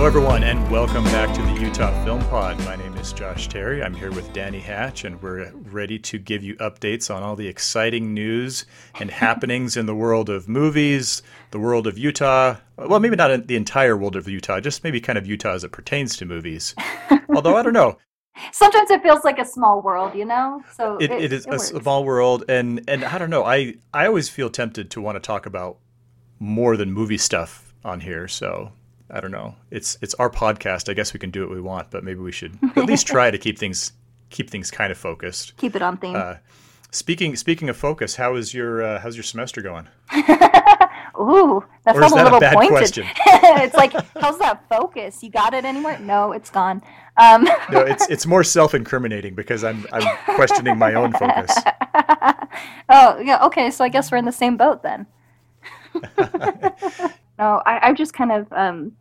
Hello, everyone, and welcome back to the Utah Film Pod. My name is Josh Terry. I'm here with Danny Hatch, and we're ready to give you updates on all the exciting news and happenings in the world of movies, the world of Utah. Well, maybe not the entire world of Utah, just maybe kind of Utah as it pertains to movies. Although, I don't know. Sometimes it feels like a small world, you know. So it, it, it is it a small world, and and I don't know. I I always feel tempted to want to talk about more than movie stuff on here. So I don't know. It's it's our podcast. I guess we can do what we want, but maybe we should at least try to keep things keep things kind of focused. Keep it on theme. Uh, speaking speaking of focus, how is your uh, how's your semester going? Ooh, that or felt that a little a bad pointed. question? it's like, how's that focus? You got it anymore? No, it's gone. Um, no, it's it's more self-incriminating because I'm I'm questioning my own focus. oh, yeah. Okay, so I guess we're in the same boat then. no, I, I've just kind of um,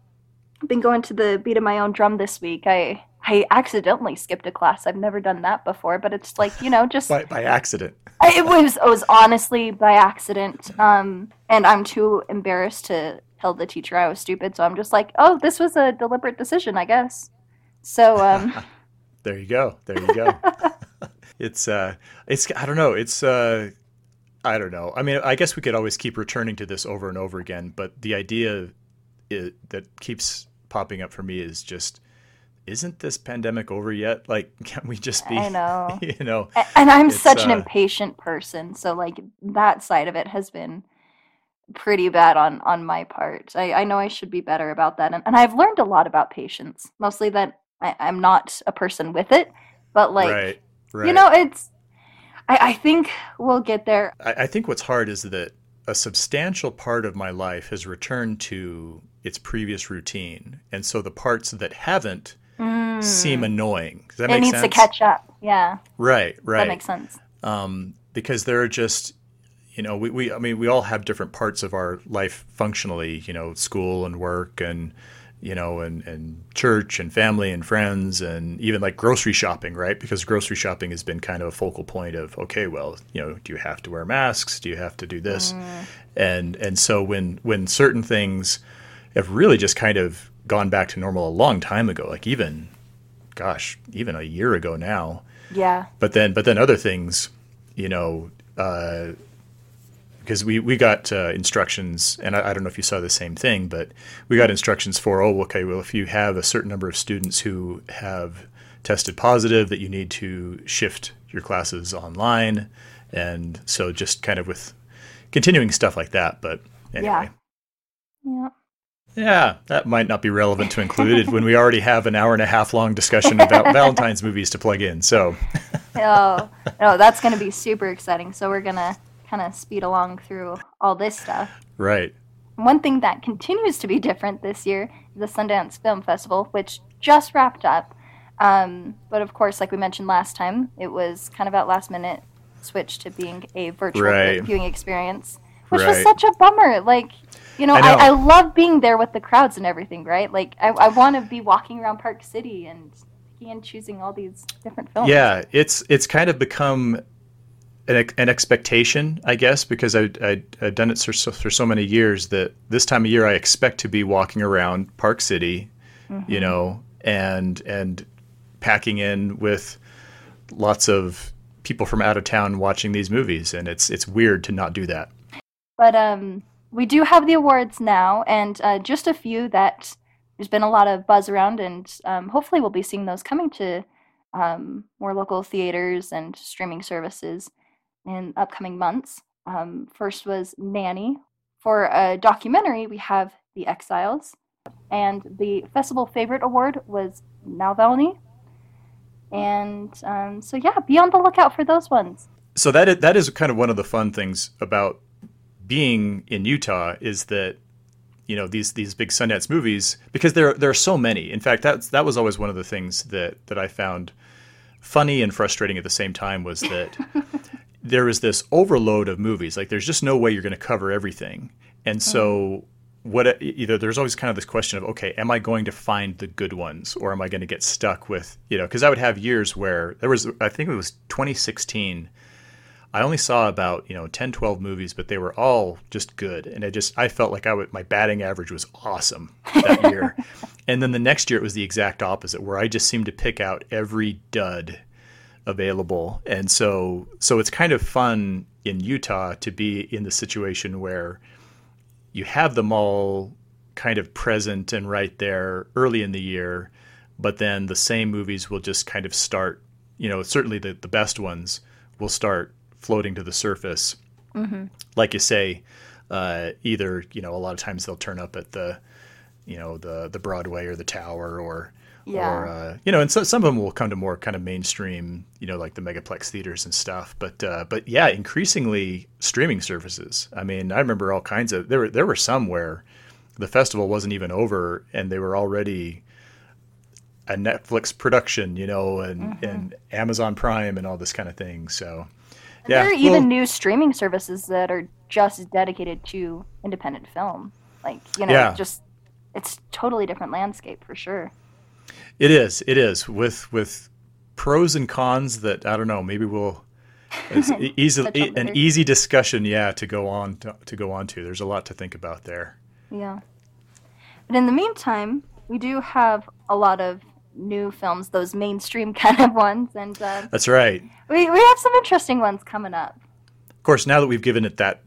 been going to the beat of my own drum this week. I I accidentally skipped a class. I've never done that before, but it's like you know, just by by accident. I- it was it was honestly by accident. Um, and I'm too embarrassed to tell the teacher I was stupid, so I'm just like, oh, this was a deliberate decision, I guess. So um, There you go. There you go. it's uh it's I don't know. It's uh I don't know. I mean, I guess we could always keep returning to this over and over again, but the idea that keeps popping up for me is just isn't this pandemic over yet? Like can we just be I know. you know, and I'm such an uh, impatient person, so like that side of it has been pretty bad on on my part. I, I know I should be better about that, and, and I've learned a lot about patience. Mostly that I, I'm not a person with it, but like right. Right. you know, it's. I, I think we'll get there. I, I think what's hard is that a substantial part of my life has returned to its previous routine, and so the parts that haven't seem annoying. Does that it make needs sense? to catch up. Yeah, Right, right. that makes sense. um, because there are just you know we, we I mean we all have different parts of our life functionally you know school and work and you know and and church and family and friends and even like grocery shopping right because grocery shopping has been kind of a focal point of okay well you know do you have to wear masks do you have to do this and and so when when certain things have really just kind of gone back to normal a long time ago like even gosh even a year ago now. Yeah, but then but then other things you know because we we got uh, instructions and I, I don't know if you saw the same thing but we got instructions for oh okay well if you have a certain number of students who have tested positive that you need to shift your classes online. And so just kind of with continuing stuff like that but anyway. Yeah. yeah, that might not be relevant to include it when we already have an hour and a half long discussion about Valentine's movies to plug in. So, oh, no, that's going to be super exciting. So we're going to kind of speed along through all this stuff. right. One thing that continues to be different this year is the Sundance Film Festival, which just wrapped up. Um, but of course, like we mentioned last time, it was kind of at last minute switch to being a virtual Right. viewing experience, which was such a bummer. Like, you know, I I, know. I, love being there with the crowds and everything, right? Like, I, I want to be walking around Park City and picking and choosing all these different films. Yeah, it's it's kind of become an, an expectation, I guess, because I, I I've done it for so, for so many years that this time of year I expect to be walking around Park City, you know, and and packing in with lots of people from out of town watching these movies, and it's it's weird to not do that. But um, we do have the awards now, and uh, just a few that there's been a lot of buzz around, and um, hopefully we'll be seeing those coming to um, more local theaters and streaming services in upcoming months. Um, first was Nanny. For a documentary, we have The Exiles, and the festival favorite award was Navalny. And um, so, yeah, be on the lookout for those ones. so that is, that is kind of one of the fun things about being in Utah is that you know these these big Sundance movies because there there are so many. In fact, that's that was always one of the things that that I found funny and frustrating at the same time was that there is this overload of movies. Like there's just no way you're going to cover everything, and so. Mm-hmm. What either there's always kind of this question of okay, am I going to find the good ones or am I going to get stuck with you know? Because I would have years where there was I think it was 2016 I only saw about you know 10, 12 movies, but they were all just good, and I just I felt like I would my batting average was awesome that year. and then the next year it was the exact opposite, where I just seemed to pick out every dud available, and so so it's kind of fun in Utah to be in the situation where you have them all kind of present and right there early in the year, but then the same movies will just kind of start, you know, certainly the, the best ones will start floating to the surface. Mm-hmm. Like you say, uh, either, you know, a lot of times they'll turn up at the, you know, the, the Broadway or the Tower or, yeah. Or uh, you know, and so, some of them will come to more kind of mainstream, you know, like the megaplex theaters and stuff. But uh, but yeah, increasingly streaming services. I mean, I remember all kinds of there were there were some where the festival wasn't even over and they were already a Netflix production, you know, and mm-hmm. and Amazon Prime and all this kind of thing. So yeah, there are well, even new streaming services that are just dedicated to independent film. Like you know, yeah. just it's totally different landscape for sure. It is. It is with with pros and cons that I don't know. Maybe we'll it's easy an easy discussion. Yeah, to go on to, to go on to. There's a lot to think about there. Yeah, but in the meantime, we do have a lot of new films, those mainstream kind of ones, and uh, that's right. We we have some interesting ones coming up. Of course, now that we've given it that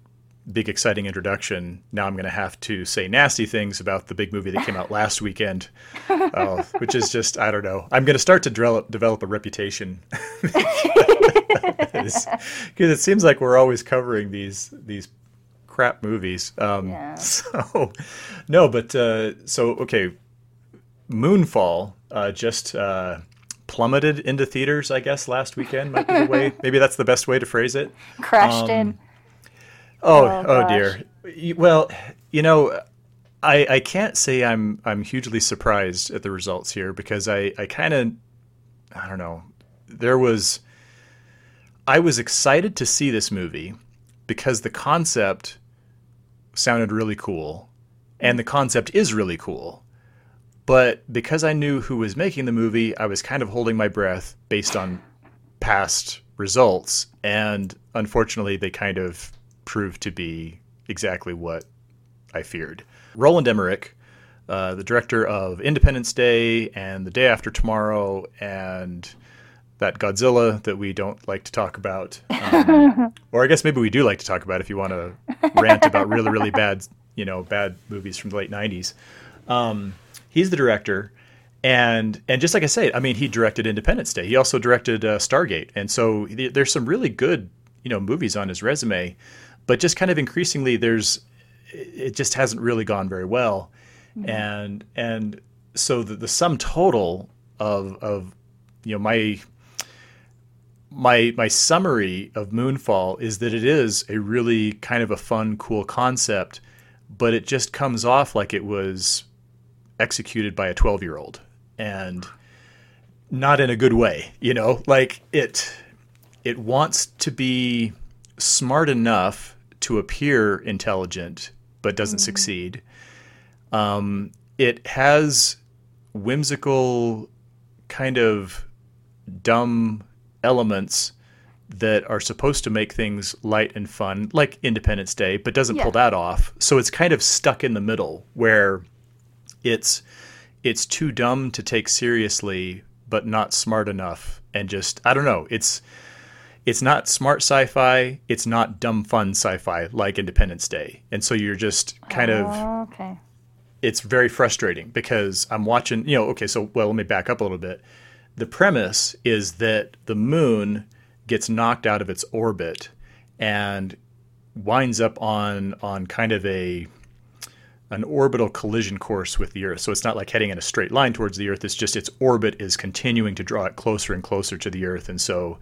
big exciting introduction. Now I'm going to have to say nasty things about the big movie that came out last weekend, uh, which is just I don't know. I'm going to start to develop develop a reputation because it seems like we're always covering these these crap movies. Um, yeah. So no, but uh, so okay, Moonfall uh, just. Uh, plummeted into theaters, I guess, last weekend might be the way. Maybe that's the best way to phrase it. Crashed um, in. Oh, oh, oh dear. Well, you know, I I can't say I'm I'm hugely surprised at the results here because I I kind of I don't know. There was I was excited to see this movie because the concept sounded really cool and the concept is really cool. But because I knew who was making the movie, I was kind of holding my breath based on past results and unfortunately they kind of proved to be exactly what I feared. Roland Emmerich, uh, the director of Independence Day and The Day After Tomorrow and that Godzilla that we don't like to talk about. Um, or I guess maybe we do like to talk about if you want to rant about really, really bad, you know, bad movies from the late 90s. Um, he's the director. And and just like I say, I mean, he directed Independence Day. He also directed uh, Stargate, and so there's some really good, you know, movies on his resume but just kind of increasingly there's it just hasn't really gone very well mm-hmm. and and so the, the sum total of of you know my my my summary of Moonfall is that it is a really kind of a fun, cool concept, but it just comes off like it was executed by a twelve year old, and not in a good way. You know, like it it wants to be smart enough to appear intelligent but doesn't mm. succeed. Um, it has whimsical, kind of dumb elements that are supposed to make things light and fun, like Independence Day, but doesn't yeah. pull that off. So it's kind of stuck in the middle where it's it's too dumb to take seriously, but not smart enough, and just I don't know. It's it's not smart sci-fi it's not dumb fun sci-fi like independence day and so you're just kind of oh, okay it's very frustrating because i'm watching you know okay so well let me back up a little bit the premise is that the moon gets knocked out of its orbit and winds up on on kind of a an orbital collision course with the earth. So it's not like heading in a straight line towards the earth. It's just its orbit is continuing to draw it closer and closer to the earth. And so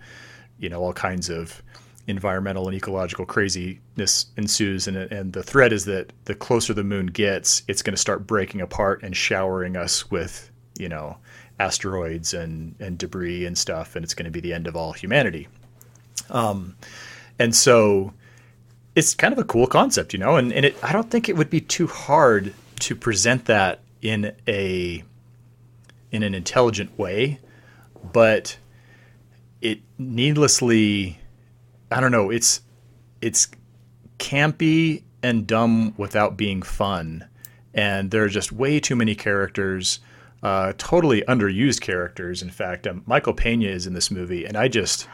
you know all kinds of environmental and ecological craziness ensues. And, and the threat is that the closer the moon gets it's going to start breaking apart and showering us with you know asteroids and, and debris and stuff. And it's going to be the end of all humanity. Um, and so it's kind of a cool concept you know and, and it, i don't think it would be too hard to present that in a in an intelligent way but it needlessly I don't know. It's it's campy and dumb without being fun, and there are just way too many characters. Uh, totally underused characters. In fact, um, Michael Pena is in this movie, and I just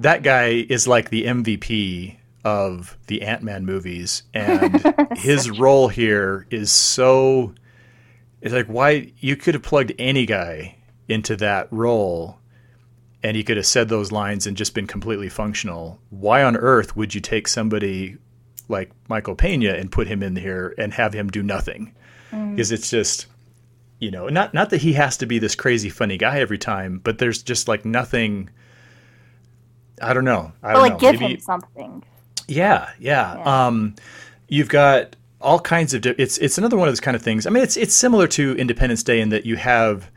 that guy is like the MVP of the Ant Man movies, and his role here is so. It's like why you could have plugged any guy into that role, and he could have said those lines and just been completely functional. Why on earth would you take somebody like Michael Pena and put him in here and have him do nothing? Mm. Because it's just you know not not that he has to be this crazy funny guy every time, but there's just like nothing. I don't know. I don't like, know. give Maybe- him something. Yeah, yeah. Yeah. Um, you've got all kinds of. Di- it's it's another one of those kind of things. I mean, it's it's similar to Independence Day in that you have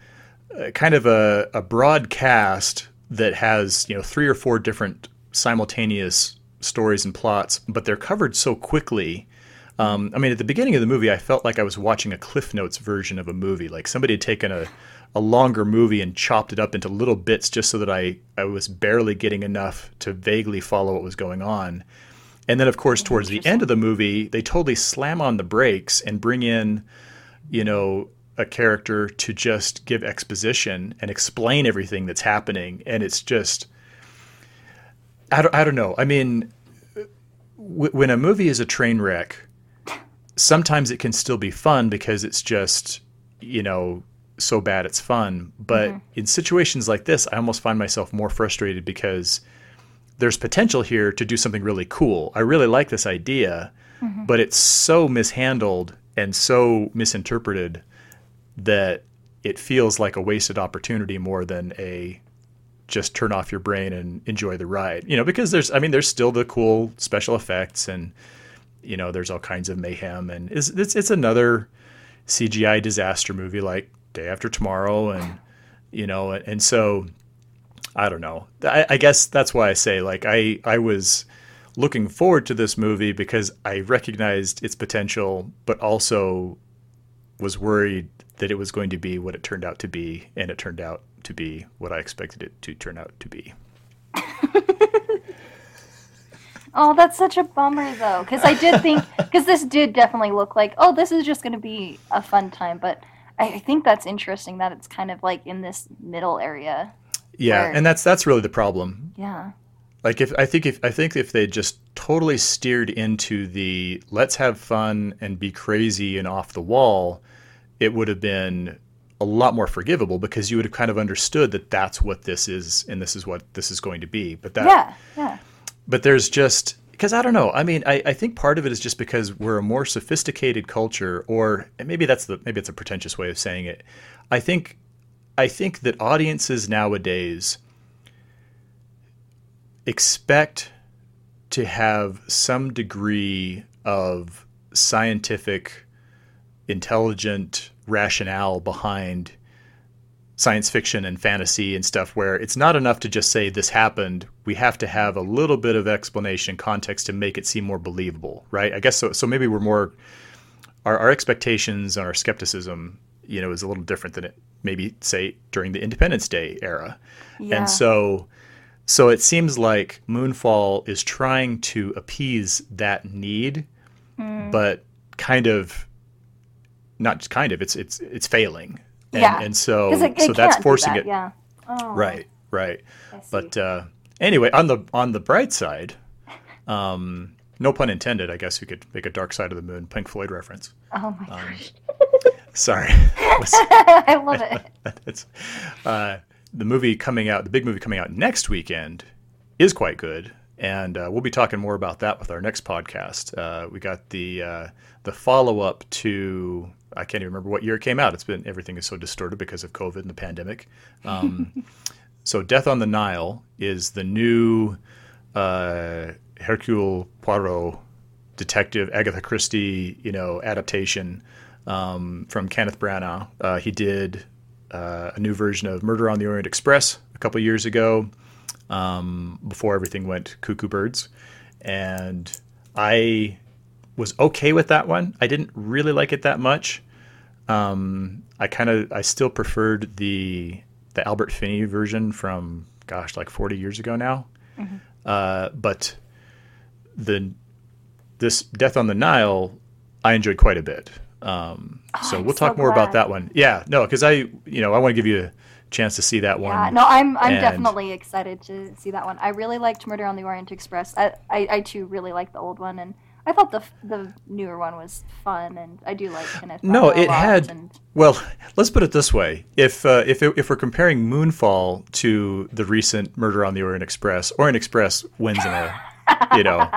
uh, kind of a, a broad cast that has you know three or four different simultaneous stories and plots, but they're covered so quickly. Um, I mean, at the beginning of the movie, I felt like I was watching a Cliff Notes version of a movie. Like somebody had taken a, a longer movie and chopped it up into little bits just so that I, I was barely getting enough to vaguely follow what was going on. And then, of course, towards the end of the movie, they totally slam on the brakes and bring in, you know, a character to just give exposition and explain everything that's happening. And it's just, I don't, I don't know. I mean, w- when a movie is a train wreck, sometimes it can still be fun because it's just, you know, so bad it's fun. But mm-hmm. in situations like this, I almost find myself more frustrated because there's potential here to do something really cool. I really like this idea, mm-hmm. but it's so mishandled and so misinterpreted that it feels like a wasted opportunity more than a just turn off your brain and enjoy the ride. You know, because there's I mean there's still the cool special effects and you know there's all kinds of mayhem and it's it's, it's another CGI disaster movie like Day After Tomorrow and you know and so I don't know. I, I guess that's why I say like I I was looking forward to this movie because I recognized its potential, but also was worried that it was going to be what it turned out to be, and it turned out to be what I expected it to turn out to be. Oh, that's such a bummer though, because I did think because this did definitely look like oh, this is just going to be a fun time, but I, I think that's interesting that it's kind of like in this middle area. Yeah, Where- and that's that's really the problem. Yeah. Like if I think if I think if they just totally steered into the let's have fun and be crazy and off the wall, it would have been a lot more forgivable because you would have kind of understood that that's what this is and this is what this is going to be. But that Yeah. Yeah. but there's just because I don't know. I mean, I, I think part of it is just because we're a more sophisticated culture, or maybe that's the maybe it's a pretentious way of saying it. I think I think that audiences nowadays expect to have some degree of scientific, intelligent rationale behind science fiction and fantasy and stuff where it's not enough to just say this happened. We have to have a little bit of explanation, context to make it seem more believable, right? I guess so. So maybe we're more our, our expectations and our skepticism, you know, is a little different than it maybe say during the Independence Day era. Yeah. And so so it seems like Moonfall is trying to appease that need, Mm. but kind of not just kind of it's it's it's failing. And, Yeah. and so it, it so that's forcing that, it Yeah. Oh, right right but uh, anyway on the on the bright side um, no pun intended i guess we could make a dark side of the moon pink floyd reference oh my um, gosh. sorry. I love it. uh, the movie coming out the big movie coming out next weekend is quite good and uh, we'll be talking more about that with our next podcast. Uh, we got the uh, the follow-up to i can't even remember what year it came out. It's been everything is so distorted because of covid and the pandemic. Um, so death on the nile is the new uh, hercule poirot detective agatha christie you know adaptation um, from kenneth branagh. Uh, he did uh, a new version of murder on the orient express a couple years ago um, before everything went cuckoo birds. And i was okay with that one. I didn't really like it that much. Um, i kind of i still preferred the the albert finney version from gosh like 40 years ago now. Uh, but the this Death on the Nile, I enjoyed quite a bit. Um, Oh, so I'm we'll talk so more about that one. Yeah, no, because I, you know, I want to give you a chance to see that one. Yeah, no, I'm I'm and- definitely excited to see that one. I really liked Murder on the Orient Express. I, I, I too really like the old one, and I thought the the newer one was fun, and I do like Kenneth. No, it had- and- Well, let's put it this way: if uh, if it, if we're comparing Moonfall to the recent Murder on the Orient Express, Orient Express wins in a, you know,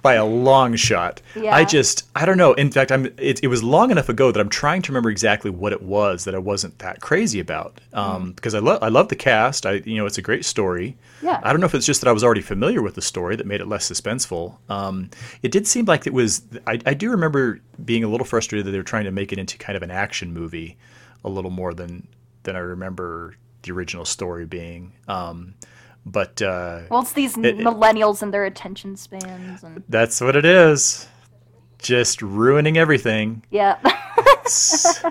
by a long shot. Yeah. I just I don't know. In fact, I'm it, it was long enough ago that I'm trying to remember exactly what it was that I wasn't that crazy about. Um, because I love I love the cast. I you know it's a great story. Yeah. I don't know if it's just that I was already familiar with the story that made it less suspenseful. Um, it did seem like it was. I, I do remember being a little frustrated that they were trying to make it into kind of an action movie, a little more than than I remember the original story being. Um, but uh, well, it's these it- millennials and their attention spans, and that's what it is. Just ruining everything. yeah, So,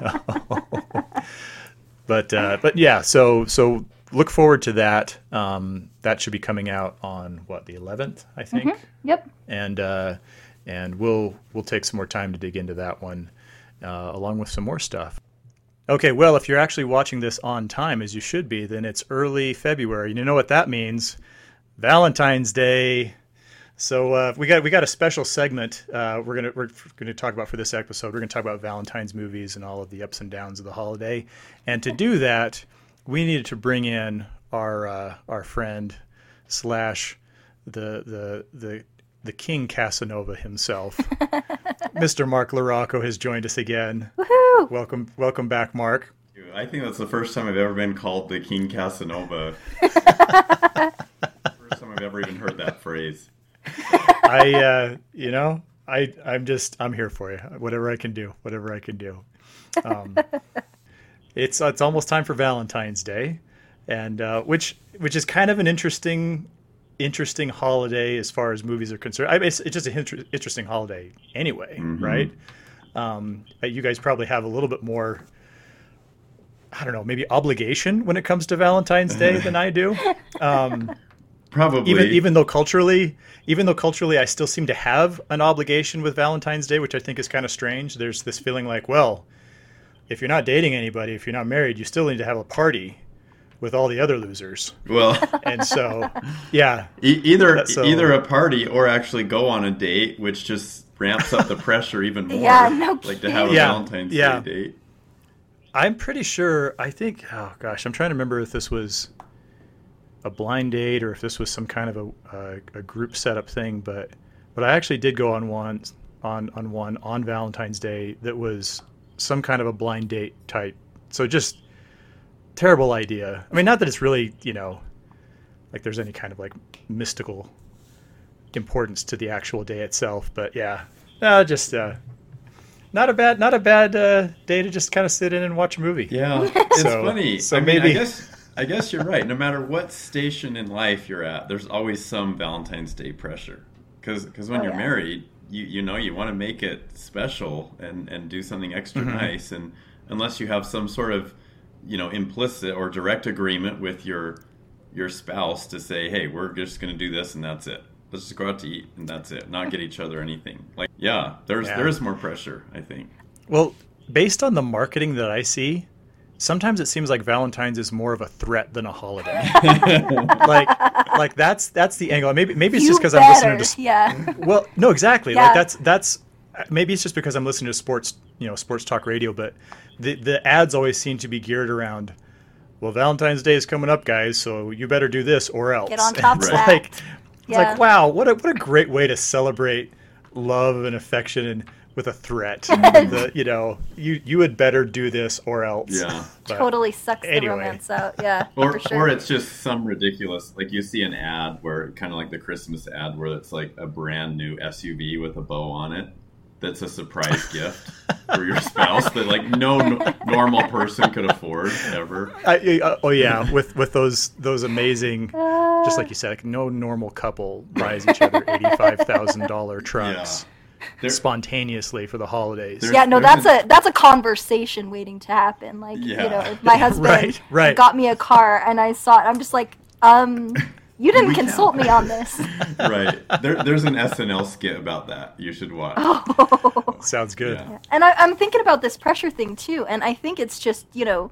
but uh, but yeah, so so look forward to that. Um, that should be coming out on what the 11th, I think. yep. and uh, and we'll we'll take some more time to dig into that one, uh, along with some more stuff. Okay, well, if you're actually watching this on time, as you should be, then it's early February. You know what that means? Valentine's Day. So uh, we got we got a special segment uh, we're gonna we're gonna talk about for this episode. We're gonna talk about Valentine's movies and all of the ups and downs of the holiday. And to do that, we needed to bring in our uh, our friend slash the the the the King Casanova himself, Mr. Mark Larocco has joined us again. Woohoo! Welcome welcome back, Mark. I think that's the first time I've ever been called the King Casanova. first time I've ever even heard that phrase. I uh, you know I I'm just I'm here for you. Whatever I can do, whatever I can do. Um, it's it's almost time for Valentine's Day, and uh, which which is kind of an interesting interesting holiday as far as movies are concerned. I mean, it's, it's just an inter- interesting holiday anyway, right? Um, uh, you guys probably have a little bit more. I don't know, maybe obligation when it comes to Valentine's Day than I do. Um, Probably. even even though culturally even though culturally I still seem to have an obligation with Valentine's Day, which I think is kind of strange. There's this feeling like, well, if you're not dating anybody, if you're not married, you still need to have a party with all the other losers. well, And so, yeah, e- either so- either a party or actually go on a date, which just ramps up the pressure even more. Yeah, no like to have a Yeah, Valentine's yeah. Day date. I'm pretty sure. I think. Oh gosh, I'm trying to remember if this was a blind date or if this was some kind of a, a, a group setup thing. But but I actually did go on one on on one on Valentine's Day that was some kind of a blind date type. So just terrible idea. I mean, not that it's really you know like there's any kind of like mystical importance to the actual day itself. But yeah, uh, just uh, not a bad not a bad uh, day to just kind of sit in and watch a movie. Yeah, it's funny. so I mean, maybe- I guess I guess you're right. No matter what station in life you're at, there's always some Valentine's Day pressure. Because when Oh, you're yeah. married, you you know you want to make it special and and do something extra Mm-hmm. nice. And unless you have some sort of you know implicit or direct agreement with your your spouse to say, hey, we're just going to do this and that's it. Let's just go out to eat and that's it. Not get each other anything. Like, yeah, there's Yeah. there is more pressure. I think. Well, based on the marketing that I see, sometimes it seems like Valentine's is more of a threat than a holiday. like like that's that's the angle. Maybe maybe it's You just because I'm listening to yeah. Well, no, exactly. Yeah. Like that's that's maybe it's just because I'm listening to sports, you know, sports talk radio, but the the ads always seem to be geared around well, Valentine's Day is coming up, guys, so you better do this or else. Get on top of it's that. like it's Yeah. like wow, what a what a great way to celebrate love and affection and with a threat. the, you know, you you had better do this or else. Yeah. But- totally sucks the anyway. romance out. Yeah, or for sure. or it's just some ridiculous like you see an ad where kind of like the Christmas ad where it's like a brand new SUV with a bow on it that's a surprise gift for your spouse that like no n- normal person could afford ever. I, uh, oh yeah, with with those those amazing, Uh, just like you said, like no normal couple buys each other eighty five thousand dollar trucks There- spontaneously for the holidays. There- yeah, no, there's that's a that's a conversation waiting to happen. Like, you know, my husband Right, right. got me a car and I saw it, I'm just like, um, You didn't We consult can't. me on this. right. There, there's an SNL skit about that. You should watch. Oh. Sounds good. Yeah. And I, I'm thinking about this pressure thing too, and I think it's just you know,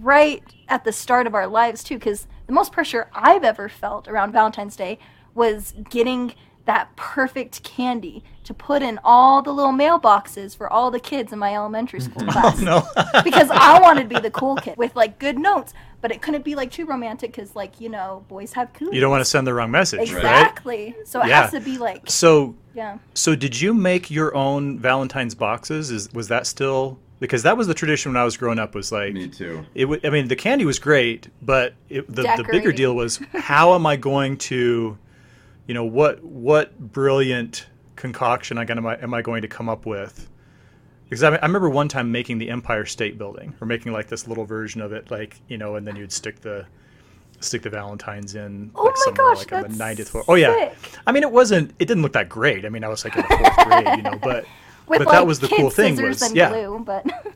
right at the start of our lives too, because the most pressure I've ever felt around Valentine's Day was getting that perfect candy to put in all the little mailboxes for all the kids in my elementary school oh, class. Oh, No. because I wanted to be the cool kid with like good notes, but it couldn't be like too romantic because like you know boys have cooties. you don't want to send the wrong message, right? exactly. So it Yeah. has to be like So yeah. So did you make your own Valentine's boxes? Is was that still because that was the tradition when I was growing up was like Me too. it w- I mean the candy was great, but it, the the bigger deal was how am I going to you know what what brilliant concoction I gonna am I, am I going to come up with? Because I, I remember one time making the Empire State Building or making like this little version of it like, you know, and then you'd stick the stick the Valentines in Oh like my gosh, like on the that's 90th floor. Oh yeah. sick. I mean it wasn't it didn't look that great. I mean I was like in the fourth grade, you know, but With but like that was the cool thing was yeah. glue, but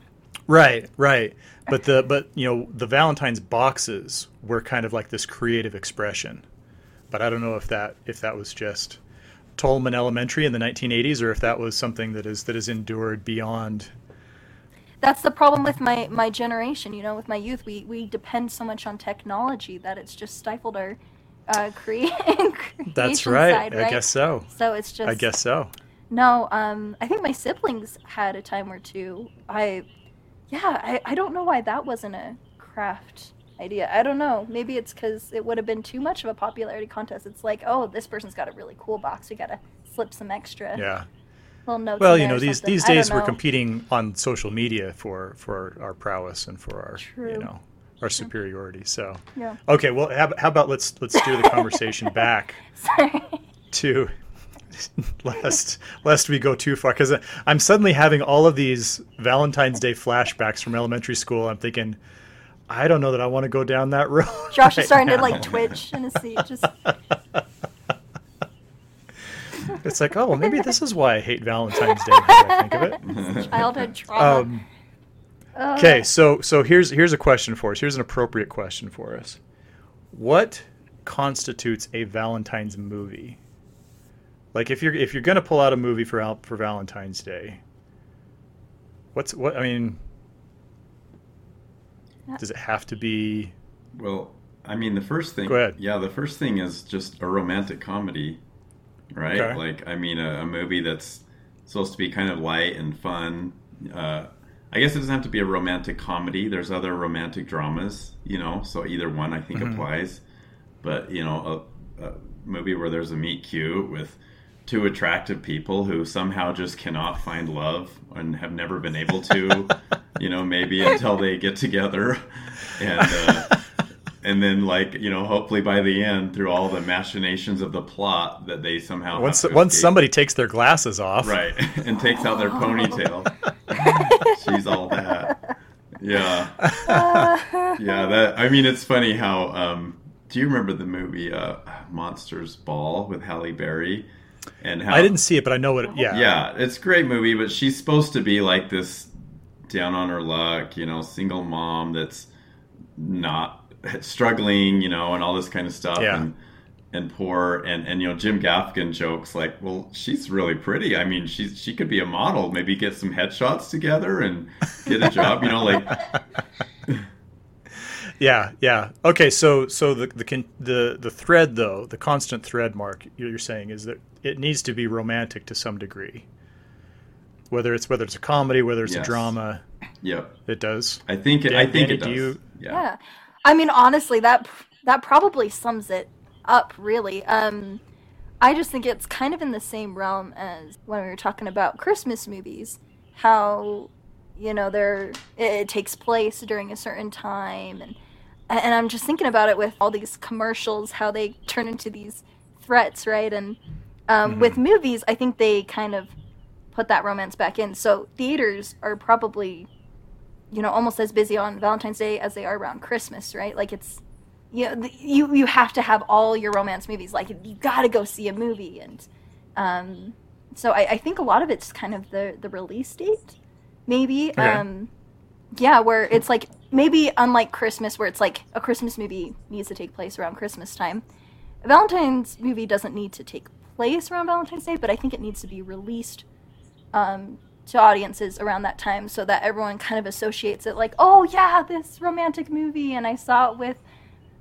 Right, right. But the but you know the Valentine's boxes were kind of like this creative expression. But I don't know if that if that was just Tolman Elementary in the 1980s or if that was something that is that has endured beyond. that's the problem with my my generation you know with my youth we we depend so much on technology that it's just stifled our uh crea- creation That's right. side, I guess so. so it's just I guess so. no um i think my siblings had a time or two i yeah i, I don't know why that wasn't a craft idea. I don't know. Maybe it's because it would have been too much of a popularity contest. It's like oh this person's got a really cool box. We gotta slip some extra Yeah. little notes Well, you know these something. these days we're competing on social media for for our prowess and for our you know our superiority. So yeah. okay, well how, how about let's let's steer the conversation back sorry. to lest lest we go too far. Because I'm suddenly having all of these Valentine's Day flashbacks from elementary school. I'm thinking, I don't know that I want to go down that road. Josh is right starting to like twitch in his seat. Just It's like, oh, well, maybe this is why I hate Valentine's Day. Now I think of it. childhood trauma. Um, okay, so so here's here's a question for us. Here's an appropriate question for us. What constitutes a Valentine's movie? Like if you're if you're gonna pull out a movie for for Valentine's Day, what's what I mean? Does it have to be? Well, I mean, the first thing. Go ahead. Yeah, the first thing is just a romantic comedy, right? Okay. Like, I mean, a, a movie that's supposed to be kind of light and fun. Uh, I guess it doesn't have to be a romantic comedy. There's other romantic dramas, you know. So either one, I think, Mhm. applies. But you know, a, a movie where there's a meet cute with two attractive people who somehow just cannot find love and have never been able to, you know, maybe until they get together, and uh, and then like you know, hopefully by the end, through all the machinations of the plot, that they somehow Once once escape. somebody takes their glasses off, right and takes out their ponytail, she's all that. Yeah, yeah. That I mean, it's funny how. Um, do you remember the movie uh, Monsters Ball with Halle Berry? And how I didn't see it, but I know what. It, yeah, yeah, it's a great movie, but she's supposed to be like this down on her luck, you know, single mom that's not struggling, you know, and all this kind of stuff. Yeah. And and poor and and you know Jim Gaffigan jokes like, well, she's really pretty. I mean, she's she could be a model. Maybe get some headshots together and get a job. You know, like Yeah, yeah. Okay, so so the the the the thread though, the constant thread, Mark, you're saying is that it needs to be romantic to some degree. Whether it's whether it's a comedy, whether it's Yes. a drama, yeah, it does. I think it, Dan- I think Danny, it does. do you- yeah. yeah. I mean, honestly, that that probably sums it up. Really, um, I just think it's kind of in the same realm as when we were talking about Christmas movies. How you know they're it, it takes place during a certain time, and and I'm just thinking about it with all these commercials, how they turn into these threats, right? And um, with movies, I think they kind of put that romance back in. So theaters are probably you know almost as busy on Valentine's Day as they are around Christmas, right? Like it's you know the, you you have to have all your romance movies. Like you got to go see a movie, and um, so I, I think a lot of it's kind of the the release date, maybe. Okay. Um, yeah, where it's like maybe unlike Christmas, where it's like a Christmas movie needs to take place around Christmas time. a Valentine's movie doesn't need to take place around Valentine's Day, but I think it needs to be released um, to audiences around that time so that everyone kind of associates it like, oh yeah, this romantic movie, and I saw it with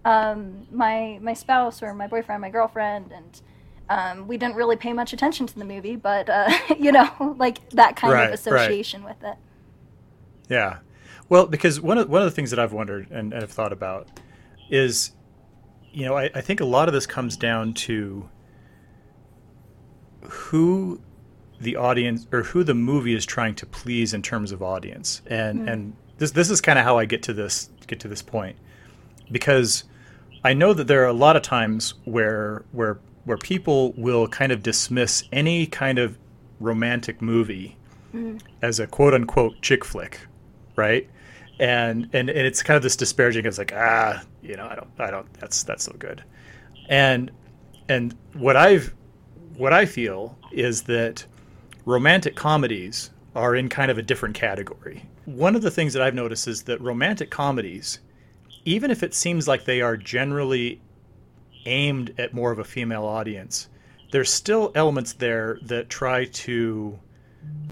um, my my spouse or my boyfriend, my girlfriend, and um, we didn't really pay much attention to the movie, but uh, you know, like that kind Right, of right. association with it. Yeah. Well, because one of one of the things that I've wondered and, and have thought about is, you know, I, I think a lot of this comes down to who the audience or who the movie is trying to please in terms of audience. And and this this is kind of how I get to this get to this point. Because I know that there are a lot of times where where where people will kind of dismiss any kind of romantic movie as a quote unquote chick flick, right? And, and and it's kind of this disparaging. It's like ah, you know, I don't, I don't. That's that's so good. And and what I've what I feel is that romantic comedies are in kind of a different category. One of the things that I've noticed is that romantic comedies, even if it seems like they are generally aimed at more of a female audience, there's still elements there that try to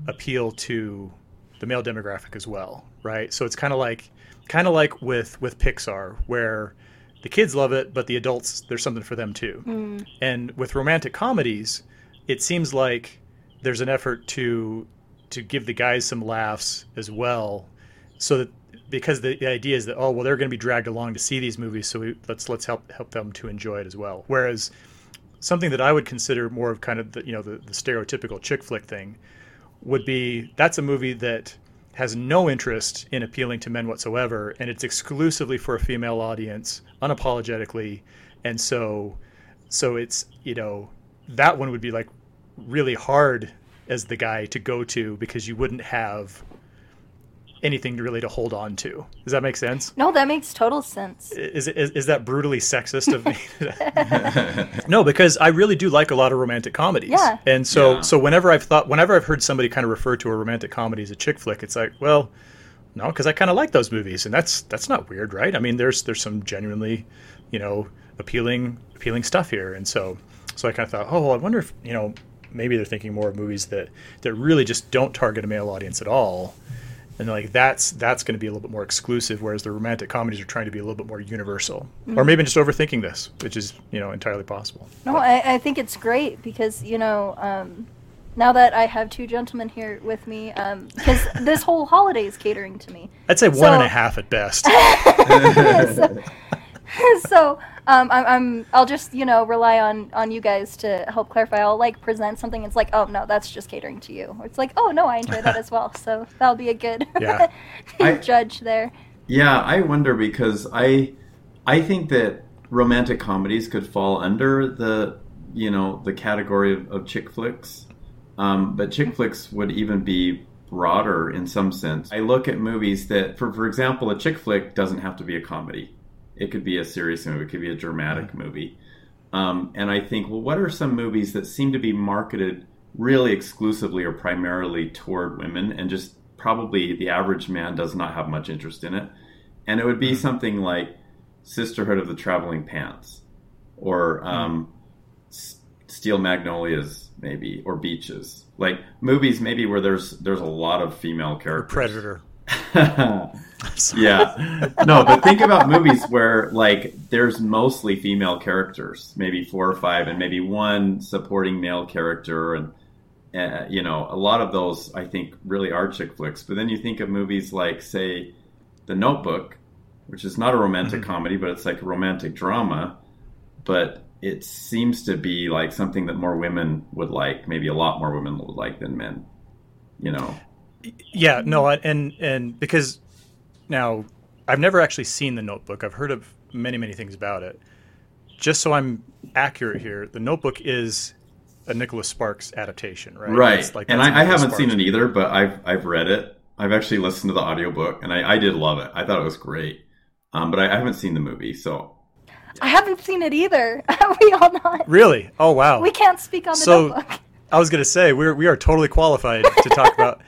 appeal to the male demographic as well, right? So it's kind of like kind of like with with Pixar where the kids love it, but the adults there's something for them too. Hmm. And with romantic comedies, it seems like there's an effort to to give the guys some laughs as well, so that because the, the idea is that oh well they're going to be dragged along to see these movies, so we, let's let's help help them to enjoy it as well. Whereas something that I would consider more of kind of the you know the, the stereotypical chick flick thing would be that's a movie that has no interest in appealing to men whatsoever, and it's exclusively for a female audience, unapologetically, and so so it's you know that one would be like really hard as the guy to go to because you wouldn't have anything really to hold on to. Does that make sense? No, that makes total sense. Is, is, is that brutally sexist of me? no, because I really do like a lot of romantic comedies. Yeah. And so Yeah. so whenever I've thought whenever I've heard somebody kind of refer to a romantic comedy as a chick flick, it's like, well, no, because I kind of like those movies, and that's that's not weird, right? I mean, there's there's some genuinely, you know, appealing appealing stuff here, and so so I kind of thought, oh, well, I wonder if you know maybe they're thinking more of movies that that really just don't target a male audience at all. And like that's that's going to be a little bit more exclusive, whereas the romantic comedies are trying to be a little bit more universal, or maybe just overthinking this, which is you know entirely possible. No, I, I think it's great because you know um, now that I have two gentlemen here with me, because this whole holiday is catering to me. I'd say one and a So- half at best. so um, I'm, I'm I'll just you know rely on on you guys to help clarify. I'll like present something. It's like oh no, that's just catering to you. It's like oh no, I enjoy that as well. So that'll be a good Yeah. I- judge there. Yeah, I wonder because I I think that romantic comedies could fall under the you know the category of, of chick flicks, um, but chick flicks would even be broader in some sense. I look at movies that, for for example, a chick flick doesn't have to be a comedy. It could be a serious movie. It could be a dramatic movie. Um, and I think, well, what are some movies that seem to be marketed really exclusively or primarily toward women, and just probably the average man does not have much interest in it? And it would be something like Sisterhood of the Traveling Pants, or um, S- Steel Magnolias, maybe, or Beaches, like movies maybe where there's there's a lot of female characters. Predator. yeah. No, but think about movies where like there's mostly female characters, maybe four or five, and maybe one supporting male character, and uh, you know, a lot of those I think really are chick flicks. But then you think of movies like, say, The Notebook, which is not a romantic comedy, but it's like a romantic drama, but it seems to be like something that more women would like, maybe a lot more women would like than men. You know. Yeah, no, I- and and because now I've never actually seen the Notebook. I've heard of many many things about it. Just so I'm accurate here, the Notebook is a Nicholas Sparks adaptation, right? right It's like and I, I haven't seen it either but i've i've read it i've actually listened to the audiobook and i, I did love it i thought it was great um, but I, I haven't seen the movie so I haven't seen it either. we all not. Really? Oh wow! We can't speak on the So- notebook. I was going to say we're we are totally qualified to talk about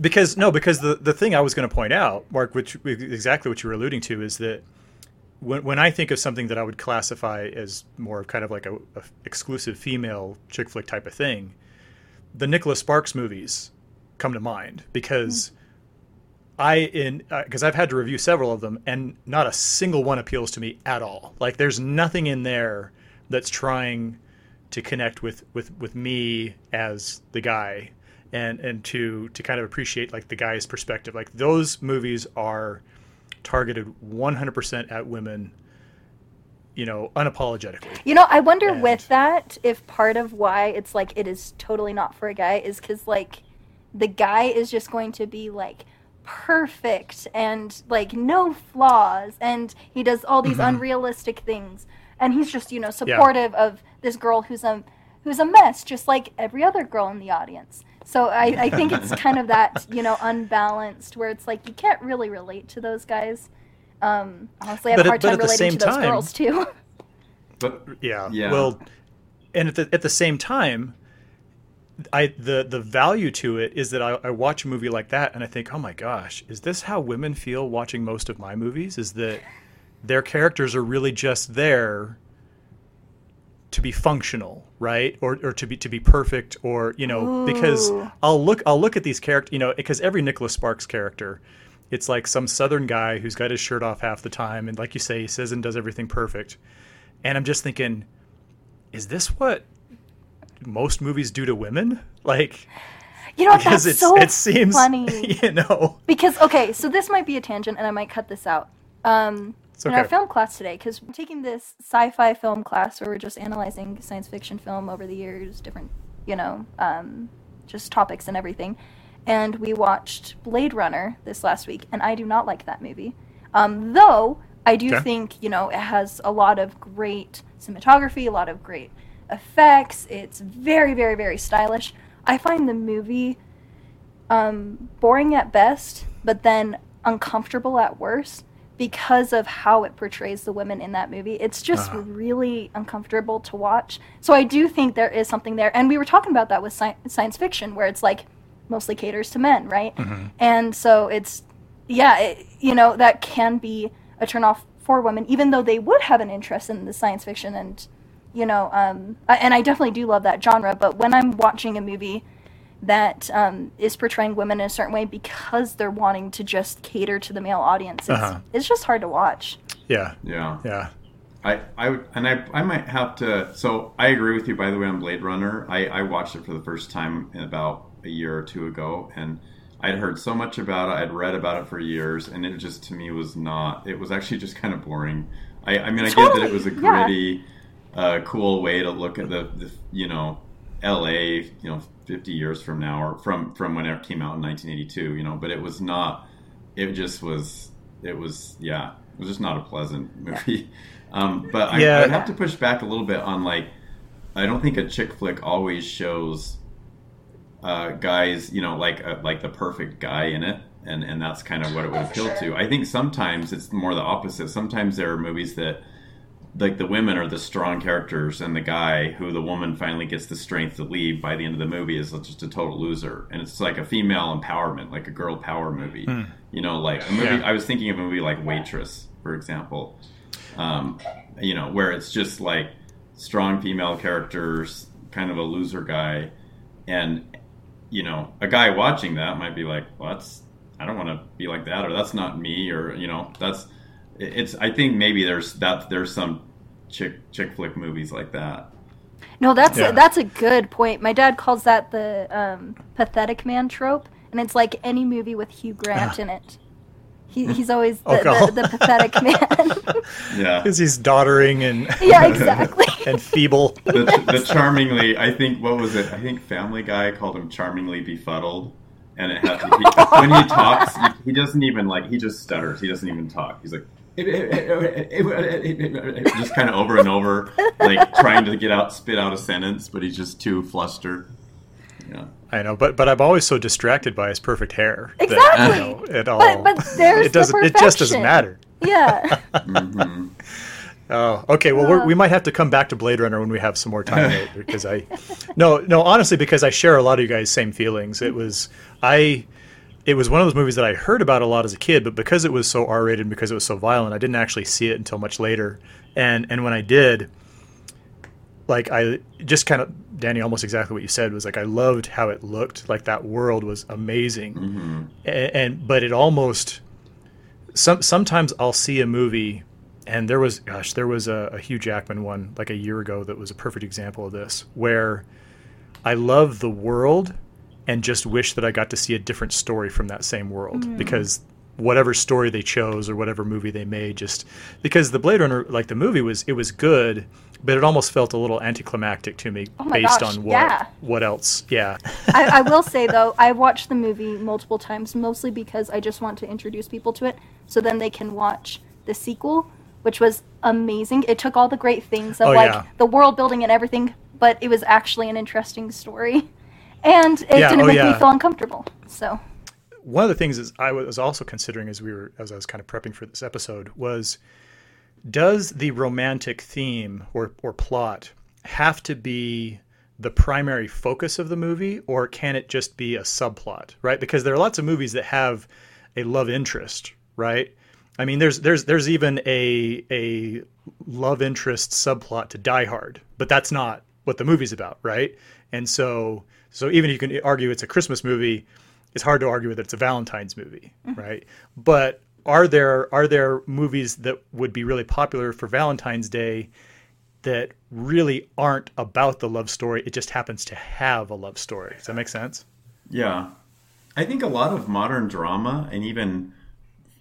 because no because the the thing I was going to point out, Mark, which exactly what you were alluding to is that when when I think of something that I would classify as more of kind of like a, a exclusive female chick flick type of thing, the Nicholas Sparks movies come to mind because I in uh, because I've had to review several of them and not a single one appeals to me at all. Like there's nothing in there that's trying to connect with with with me as the guy and and to to kind of appreciate like the guy's perspective. Like those movies are targeted 100% at women you know unapologetically You know, I wonder And- with that if part of why it's like it is totally not for a guy is because like the guy is just going to be like perfect and like no flaws and he does all these Mhm. unrealistic things and he's just you know supportive of this girl who's a who's a mess just like every other girl in the audience so I, I think it's kind of that you know unbalanced where it's like you can't really relate to those guys um honestly i have But a hard but time relating same to those time- girls too But yeah Yeah. well and at the, at the same time I the the value to it is that I, I watch a movie like that and I think, oh my gosh, is this how women feel watching most of my movies? Is that their characters are really just there to be functional, right? Or or to be to be perfect, or you know, because I'll look I'll look at these characters, you know, because every Nicholas Sparks character, it's like some Southern guy who's got his shirt off half the time, and like you say, he says and does everything perfect, and I'm just thinking, is this what most movies do to women? Like, You know because That's it's so it seems funny. you know, Because okay, so this might be a tangent, and I might cut this out. Um, It's In our film class today, because we're taking this sci-fi film class where we're just analyzing science fiction film over the years, different, you know, um, just topics and everything. And we watched Blade Runner this last week, and I do not like that movie. Um, though I do Okay. think you know it has a lot of great cinematography, a lot of great effects. It's very, very, very stylish. I find the movie um, boring at best, but then uncomfortable at worst because of how it portrays the women in that movie. It's just Uh-huh. really uncomfortable to watch. So I do think there is something there. And we were talking about that with sci- science fiction, where it's like mostly caters to men, right? And so it's, yeah, it, you know, that can be a turnoff for women, even though they would have an interest in the science fiction and, you know, um, I- and I definitely do love that genre. But when I'm watching a movie that um, is portraying women in a certain way because they're wanting to just cater to the male audience, it's, Uh-huh. it's just hard to watch. yeah, yeah. yeah, I, I would, and I, I might have to. So I agree with you, by the way, on Blade Runner. I, I watched it for the first time in about a year or two ago, and I'd heard so much about it. I'd read about it for years, and it just to me was not. It was actually just kind of boring. I, I mean, I get that it was a Totally, yeah. gritty, uh, cool way to look at the, the, you know, L.A. You know, 50 years from now, or from from when it came out in 1982. You know, but it was not. It just was. It was yeah. It was just not a pleasant movie. Um, but I, Yeah. I would have to push back a little bit on like. I don't think a chick flick always shows uh, guys, you know, like uh, like the perfect guy in it, and and that's kind of what it would appeal to. I think sometimes it's more the opposite. Sometimes there are movies that like the women are the strong characters, and the guy who the woman finally gets the strength to lead by the end of the movie is just a total loser, and it's like a female empowerment, like a girl power movie. You know, like a movie. Yeah. I was thinking of a movie like Waitress, for example. Um, you know, where it's just like strong female characters, kind of a loser guy, and you know, a guy watching that might be like, well, that's I don't want to be like that, or that's not me, or you know, that's it's. I think maybe there's that there's some chick chick flick movies like that. No, that's Yeah. a, that's a good point. My dad calls that the um, pathetic man trope, and it's like any movie with Hugh Grant in it. He, he's always the, Oh, God. the, the pathetic man. Yeah, because he's doddering and yeah, exactly. and feeble. the, the charmingly. I think what was it? I think Family Guy called him charmingly befuddled, and it had he, when he talks, he, he doesn't even like he just stutters. He doesn't even talk. He's like. just kind of over and over, like trying to get out, spit out a sentence, but he's just too flustered. Yeah. I know, but but I'm always so distracted by his perfect hair. that, Exactly. you know, it all. But- but there's it doesn't. the it just doesn't matter. yeah. hmm Oh, okay. Well, we're, we might have to come back to Blade Runner when we have some more time later because I, no, no, honestly, because I share a lot of you guys' same feelings. It was I, it was one of those movies that I heard about a lot as a kid, but because it was so R rated and because it was so violent, I didn't actually see it until much later. And and when I did, like I just kind of Danny, almost exactly what you said was like I loved how it looked. Like that world was amazing, Mm-hmm. and, and but it almost some sometimes I'll see a movie, and there was gosh, there was a, a Hugh Jackman one like a year ago that was a perfect example of this, where I love the world and just wish that I got to see a different story from that same world mm. because whatever story they chose or whatever movie they made just because the Blade Runner like the movie was it was good but it almost felt a little anticlimactic to me Oh based gosh, on what yeah. what else yeah I, I will say though, I've watched the movie multiple times, mostly because I just want to introduce people to it, so then they can watch the sequel, which was amazing. It took all the great things of Oh, like yeah. the world building and everything, but it was actually an interesting story, and it Yeah, didn't oh, make yeah. me feel uncomfortable. So one of the things is I was also considering as we were as I was kind of prepping for this episode was does the romantic theme or or plot have to be the primary focus of the movie or can it just be a subplot right because there are lots of movies that have a love interest right i mean there's there's there's even a a love interest subplot to die hard but that's not what the movie's about right and so so even if you can argue it's a christmas movie it's hard to argue that it's a valentine's movie mm-hmm. right but are there are there movies that would be really popular for valentine's day that really aren't about the love story. It just happens to have a love story. Does that make sense? Yeah. I think a lot of modern drama and even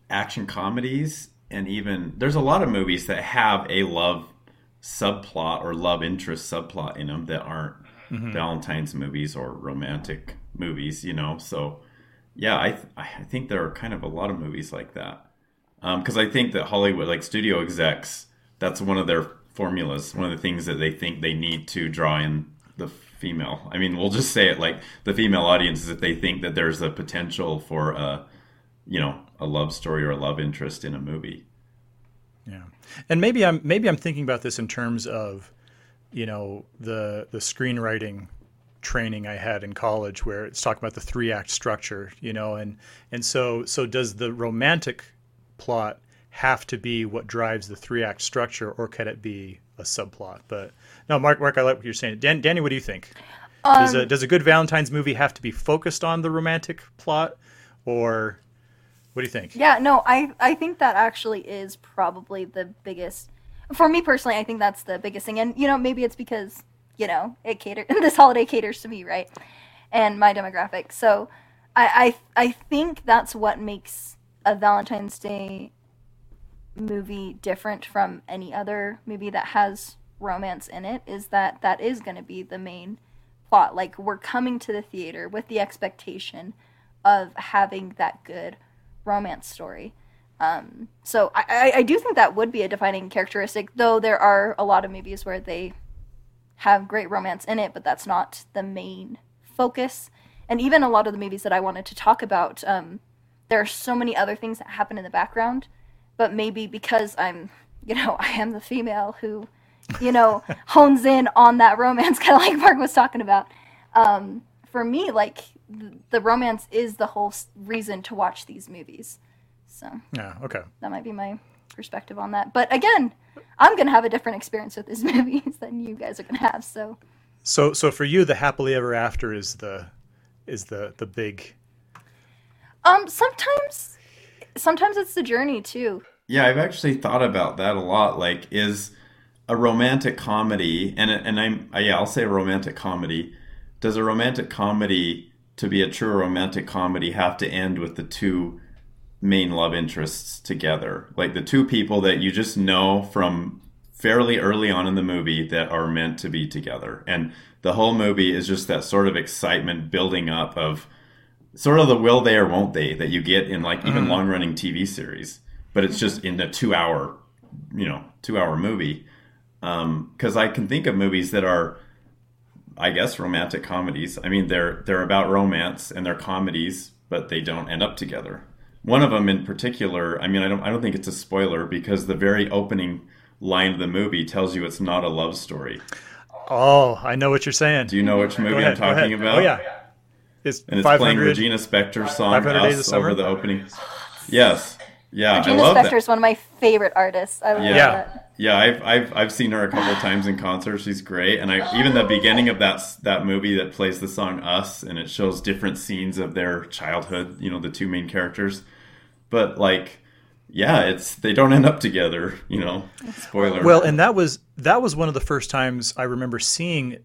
action comedies and even there's a lot of movies that have a love subplot or love interest subplot in them that aren't Mm-hmm. Valentine's movies or romantic movies, you know. So yeah, I th- I think there are kind of a lot of movies like that. Um, because I think that Hollywood, like studio execs, that's one of their formulas. One of the things that they think they need to draw in the female. I mean, we'll just say it like the female audience is if they think that there's a potential for a, you know, a love story or a love interest in a movie. Yeah. And maybe I'm maybe I'm thinking about this in terms of, you know, the the screenwriting training I had in college where it's talking about the three act structure, you know, and and so so does the romantic plot have to be what drives the three act structure or can it be a subplot? But no, Mark Mark, I like what you're saying. Dan, Danny, what do you think? does a um, does a good Valentine's movie have to be focused on the romantic plot or what do you think? Yeah, no, I I think that actually is probably the biggest for me personally, I think that's the biggest thing. And you know, maybe it's because, you know, it cater this holiday caters to me, right? And my demographic. So I I I think that's what makes a Valentine's Day movie different from any other movie that has romance in it is that that is going to be the main plot. Like we're coming to the theater with the expectation of having that good romance story. Um, so I, I, do think that would be a defining characteristic, though there are a lot of movies where they have great romance in it, but that's not the main focus. And even a lot of the movies that I wanted to talk about, um, there are so many other things that happen in the background, but maybe because I'm, you know, I am the female who, you know, hones in on that romance, kind of like Mark was talking about. Um, for me, like th- the romance is the whole s- reason to watch these movies. So Yeah, okay. that might be my perspective on that. But again, I'm gonna have a different experience with these movies than you guys are gonna have. So So so for you the happily ever after is the is the the big um, sometimes sometimes it's the journey too. Yeah, I've actually thought about that a lot. Like, is a romantic comedy, and and I'm uh, yeah, I'll say a romantic comedy. Does a romantic comedy, to be a true romantic comedy, have to end with the two main love interests together? Like the two people that you just know from fairly early on in the movie that are meant to be together, and the whole movie is just that sort of excitement building up of sort of the will they or won't they that you get in like even mm-hmm. long running TV series, but it's just in a two hour, you know, two hour movie. Um, because I can think of movies that are, I guess, romantic comedies. I mean, they're they're about romance and they're comedies, but they don't end up together. One of them in particular, I mean, I don't I don't think it's a spoiler because the very opening line of the movie tells you it's not a love story. Oh, I know what you're saying. Do you know which movie ahead, I'm talking about? Oh yeah. Is and it's playing Regina Spektor's song 500 Days of "Us" Summer? over the opening. Yes, yeah, Regina I love Spektor that. is one of my favorite artists. I love Yeah. that. Yeah, I've, I've I've seen her a couple times in concert. She's great, and I even the beginning of that that movie that plays the song "Us" and it shows different scenes of their childhood. You know, the two main characters, but like, yeah, it's they don't end up together. You know, spoiler. Well, and that was that was one of the first times I remember seeing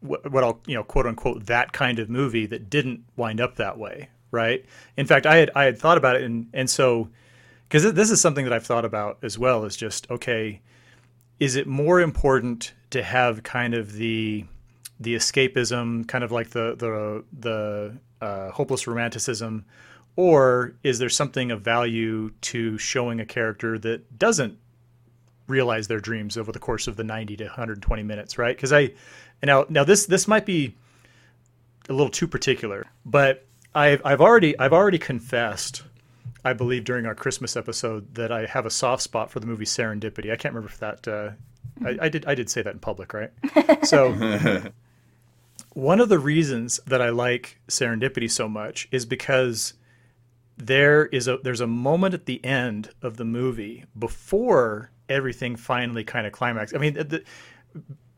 what, what I'll you know quote unquote that kind of movie that didn't wind up that way, right? In fact, I had I had thought about it, and and so because this is something that I've thought about as well is just okay, is it more important to have kind of the the escapism, kind of like the the the uh, hopeless romanticism, or is there something of value to showing a character that doesn't realize their dreams over the course of the 90 to 120 minutes, right? Because I now now this this might be a little too particular, but I've I've already I've already confessed, I believe during our Christmas episode that I have a soft spot for the movie Serendipity. I can't remember if that uh, I, I did I did say that in public, right? So one of the reasons that I like Serendipity so much is because there is a there's a moment at the end of the movie before everything finally kind of climaxes. I mean, the,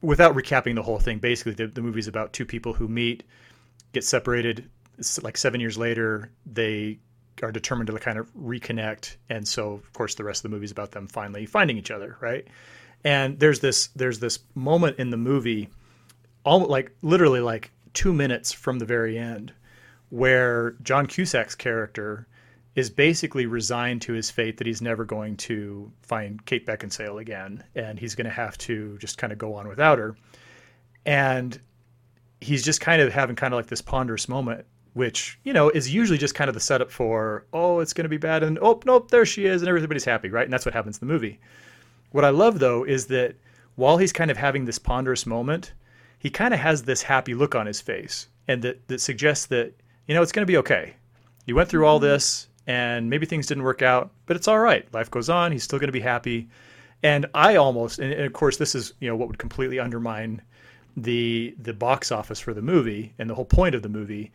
without recapping the whole thing, basically the, the movie's about two people who meet, get separated. Like seven years later, they are determined to kind of reconnect, and so of course the rest of the movie is about them finally finding each other, right? And there's this there's this moment in the movie, all like literally like two minutes from the very end, where John Cusack's character is basically resigned to his fate that he's never going to find Kate Beckinsale again, and he's going to have to just kind of go on without her. And he's just kind of having kind of like this ponderous moment, which you know is usually just kind of the setup for oh it's going to be bad, and oh nope there she is, and everybody's happy, right? And that's what happens in the movie. What I love though is that while he's kind of having this ponderous moment, he kind of has this happy look on his face, and that that suggests that you know it's going to be okay. You went through all mm-hmm. this and maybe things didn't work out, but it's all right. Life goes on. He's still going to be happy. And I almost, and, and of course, this is you know what would completely undermine the the box office for the movie and the whole point of the movie.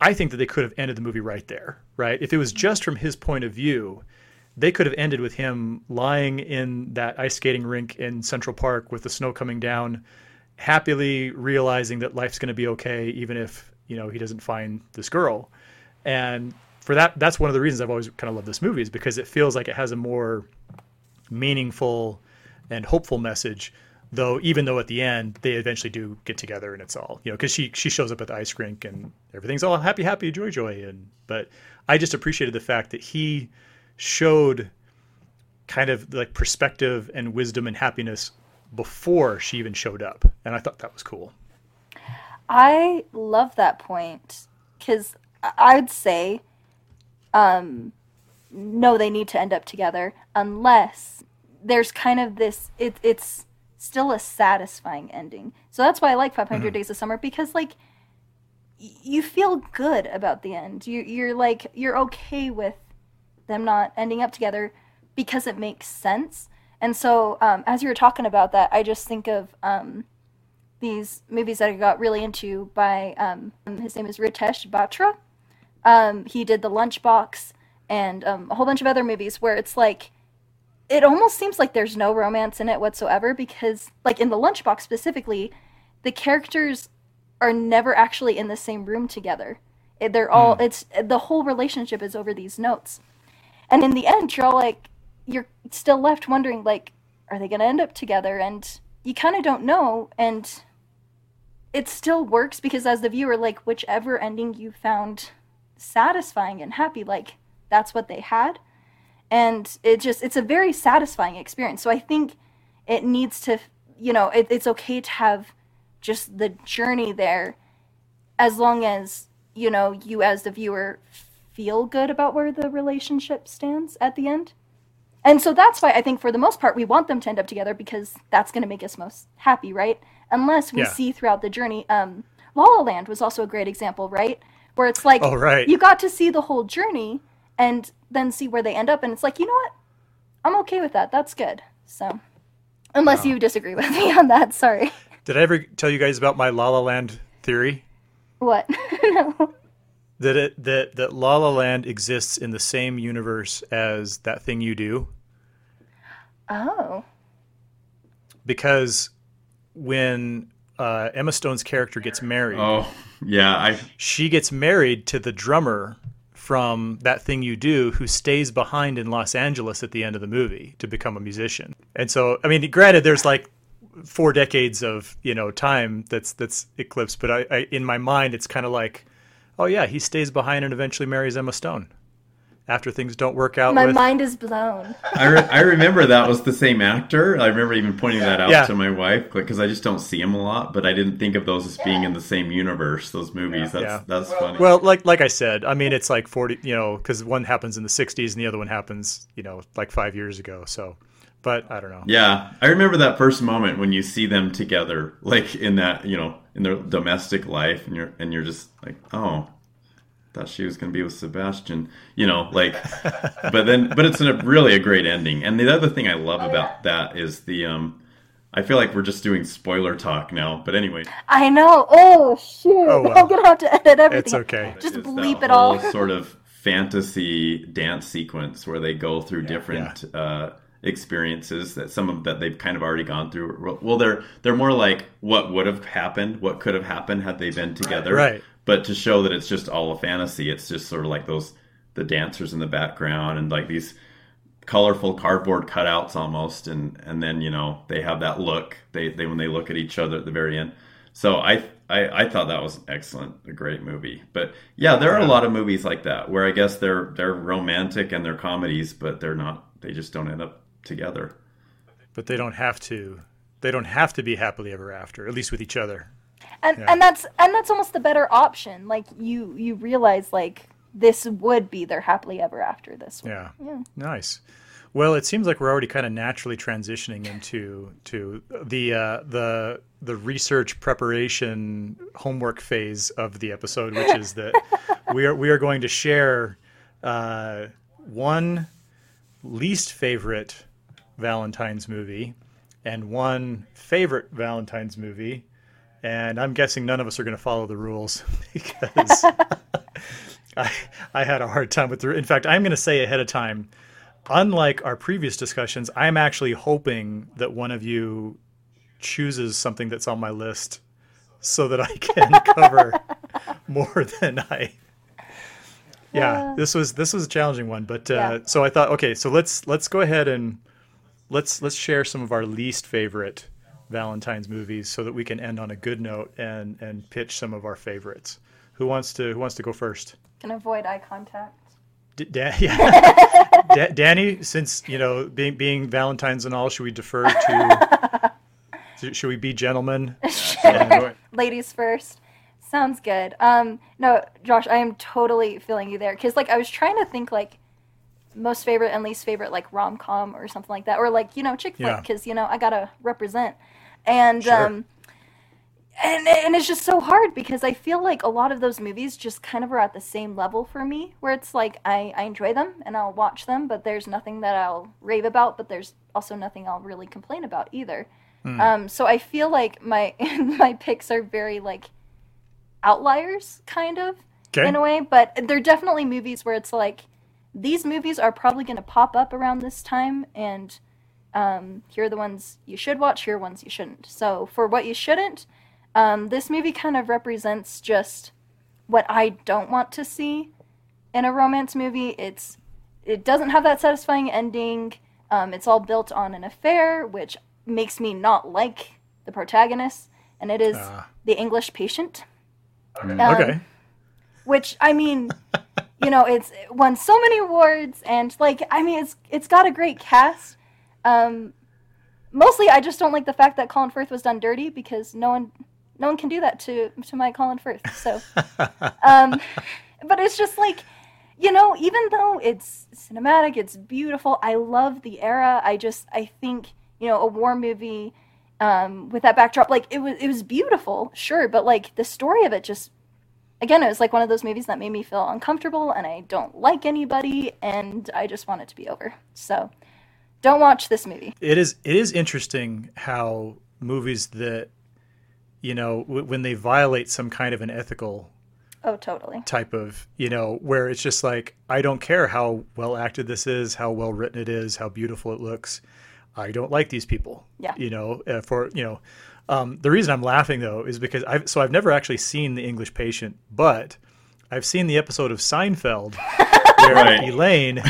I think that they could have ended the movie right there, right? If it was just from his point of view, they could have ended with him lying in that ice skating rink in Central Park with the snow coming down, happily realizing that life's going to be okay, even if you know he doesn't find this girl. And for that, that's one of the reasons I've always kind of loved this movie is because it feels like it has a more meaningful and hopeful message. Though, even though at the end they eventually do get together and it's all you know, because she she shows up at the ice rink and everything's all happy, happy, joy, joy. And but I just appreciated the fact that he showed kind of like perspective and wisdom and happiness before she even showed up, and I thought that was cool. I love that point because I would say, um, no, they need to end up together unless there's kind of this. It, it's still a satisfying ending. So that's why I like 500 Days of Summer because like y- you feel good about the end. You, you're like you're okay with them not ending up together because it makes sense. And so um, as you were talking about that, I just think of um, these movies that I got really into by um, his name is Ritesh Batra. Um, he did The Lunchbox and um, a whole bunch of other movies where it's like it almost seems like there's no romance in it whatsoever because like in The Lunchbox specifically, the characters are never actually in the same room together. They're all it's the whole relationship is over these notes. And in the end, you're all like you're still left wondering like are they going to end up together and you kind of don't know and it still works because as the viewer like whichever ending you found satisfying and happy like that's what they had. And it just it's a very satisfying experience. So i think it needs to you know it, it's okay to have just the journey there as long as you know you as the viewer feel good about where the relationship stands at the end. And so that's why I think for the most part we want them to end up together because that's going to make us most happy, right? Unless we Yeah. see throughout the journey. Um, La La Land was also a great example, right? Where it's like Oh, right. you got to see the whole journey and then see where they end up, and it's like you know what, I'm okay with that. That's good. So, unless you disagree with me on that, sorry. Did I ever tell you guys about my La La Land theory? What? no. that it that that La La Land exists in the same universe as that thing you do? Oh. Because when uh, Emma Stone's character gets married, Oh, yeah. I she gets married to the drummer from that thing you do who stays behind in Los Angeles at the end of the movie to become a musician. And so, I mean, granted, there's like four decades of you know time that's that's eclipsed, but I, I in my mind it's kind of like, oh yeah, he stays behind and eventually marries Emma Stone after things don't work out. My with, mind is blown. I, re- I remember that was the same actor. I remember even pointing that out Yeah. to my wife because I just don't see him a lot. But I didn't think of those as being in the same universe. Those movies. That's Yeah. that's funny. Well, like like I said, I mean, it's like forty, you know, because one happens in the '60s and the other one happens, you know, like five years ago. So, but I don't know. Yeah, I remember that first moment when you see them together, like in that, you know, in their domestic life, and you're and you're just like, oh, thought she was going to be with Sebastian, you know, like, but then, but it's a really a great ending. And the other thing I love about that is the, um, I feel like we're just doing spoiler talk now, but anyway, I know. Oh shoot! Oh, well. I'm gonna have to edit everything. It's okay. Just is bleep that it all. sort of fantasy dance sequence where they go through different uh, experiences that some of that they've kind of already gone through. Well, they're they're more like what would have happened, what could have happened had they been together. Right. But to show that it's just all a fantasy, it's just sort of like those the dancers in the background and like these colorful cardboard cutouts almost and and then you know they have that look they, they when they look at each other at the very end so I, I i thought that was excellent a great movie but yeah there are a lot of movies like that where i guess they're they're romantic and they're comedies but they're not they just don't end up together But they don't have to. They don't have to be happily ever after, at least with each other. And Yeah. and that's and that's almost the better option. Like you you realize like this would be their happily ever after. This one. Yeah. Yeah. Nice. Well, it seems like we're already kind of naturally transitioning into to the uh, the the research preparation homework phase of the episode, which is that we are we are going to share uh, one least favorite Valentine's movie and one favorite Valentine's movie, and I'm guessing none of us are going to follow the rules because I, I had a hard time with the. In fact, I'm going to say ahead of time, unlike our previous discussions, I'm actually hoping that one of you chooses something that's on my list so that I can cover more than I. Yeah, this was this was a challenging one, but uh, Yeah. so I thought, okay, so let's let's go ahead and let's let's share some of our least favorite Valentine's movies so that we can end on a good note and and pitch some of our favorites. Who wants to who wants to go first? Can avoid eye contact. D- Dan, yeah. Da- Danny, since you know being being Valentine's and all, should we defer to? to- should we be gentlemen? And- Ladies first. Sounds good. Um, no, Josh, I am totally feeling you there because, like, I was trying to think like most favorite and least favorite, like rom com or something like that, or like you know chick flick Yeah. because you know I gotta represent, and Sure. um, and and it's just so hard because I feel like a lot of those movies just kind of are at the same level for me, where it's like I I enjoy them and I'll watch them, but there's nothing that I'll rave about, but there's also nothing I'll really complain about either. Um, so I feel like my my picks are very like outliers, kind of Okay. in a way, but they're definitely movies where it's like these movies are probably going to pop up around this time, and um, here are the ones you should watch. Here are ones you shouldn't. So for what you shouldn't, um, this movie kind of represents just what I don't want to see in a romance movie. It's it doesn't have that satisfying ending. Um, it's all built on an affair, which makes me not like the protagonist, and it is Ah. the English Patient. Um, okay. Which I mean, you know, it's won so many awards, and like I mean, it's it's got a great cast. Um, mostly, I just don't like the fact that Colin Firth was done dirty because no one no one can do that to to my Colin Firth. So, um, but it's just like you know, even though it's cinematic, it's beautiful. I love the era. I just I think you know a war movie um, with that backdrop, like it was it was beautiful, sure, but like the story of it just again, it was like one of those movies that made me feel uncomfortable, and I don't like anybody, and I just want it to be over. So, don't watch this movie. It is it is interesting how movies that you know w- when they violate some kind of an ethical Oh, totally. type of you know where it's just like I don't care how well acted this is, how well written it is, how beautiful it looks. I don't like these people. Yeah. You know, uh, for you know, um, the reason I'm laughing though is because I've so I've never actually seen The English Patient, but I've seen the episode of Seinfeld where Right. Elaine,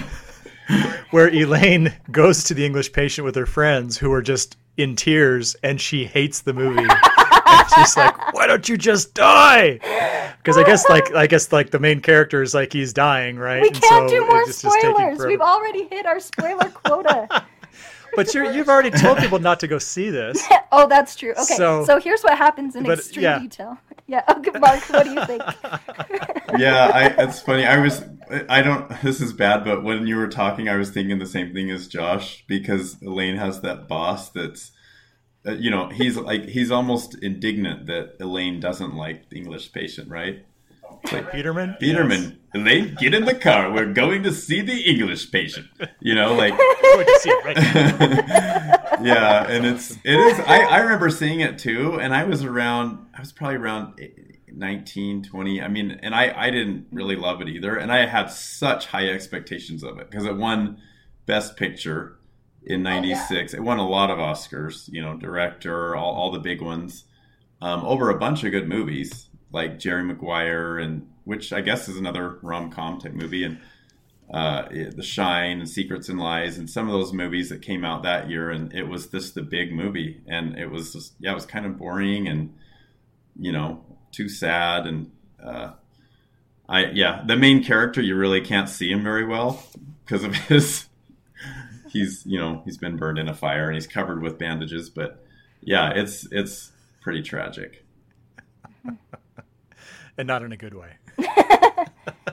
where Elaine goes to the English Patient with her friends who are just in tears, and she hates the movie. and she's like, "Why don't you just die?" Because I guess like I guess like the main character is like he's dying, right? We And can't so do more just spoilers. forever. We've already hit our spoiler quota. But you're, you've already told people not to go see this. oh, that's true. Okay, So- so, here's what happens in but, extreme yeah. detail. Yeah. Okay, Mark, what do you think? yeah, I, it's funny. I was, I don't. This is bad, but when you were talking, I was thinking the same thing as Josh because Elaine has that boss that's, uh, you know, he's like he's almost indignant that Elaine doesn't like the English patient, right? Like, Peterman. Peterman, Elaine, get in the car. We're going to see the English patient. You know, like Yes. Going to see it right now. yeah, and it's it is. I, I remember seeing it too, and I was around. I was probably around 19, 20. I mean, and I I didn't really love it either, and I had such high expectations of it because it won Best Picture in '96. It won a lot of Oscars. You know, director, all all the big ones, um, over a bunch of good movies like Jerry Maguire and which I guess is another rom com type movie and uh, The Shine and Secrets and Lies and some of those movies that came out that year, and it was just the big movie, and it was just yeah, it was kind of boring and you know too sad, and uh, I yeah, the main character you really can't see him very well because of his he's you know he's been burned in a fire and he's covered with bandages, but yeah, it's it's pretty tragic. and not in a good way.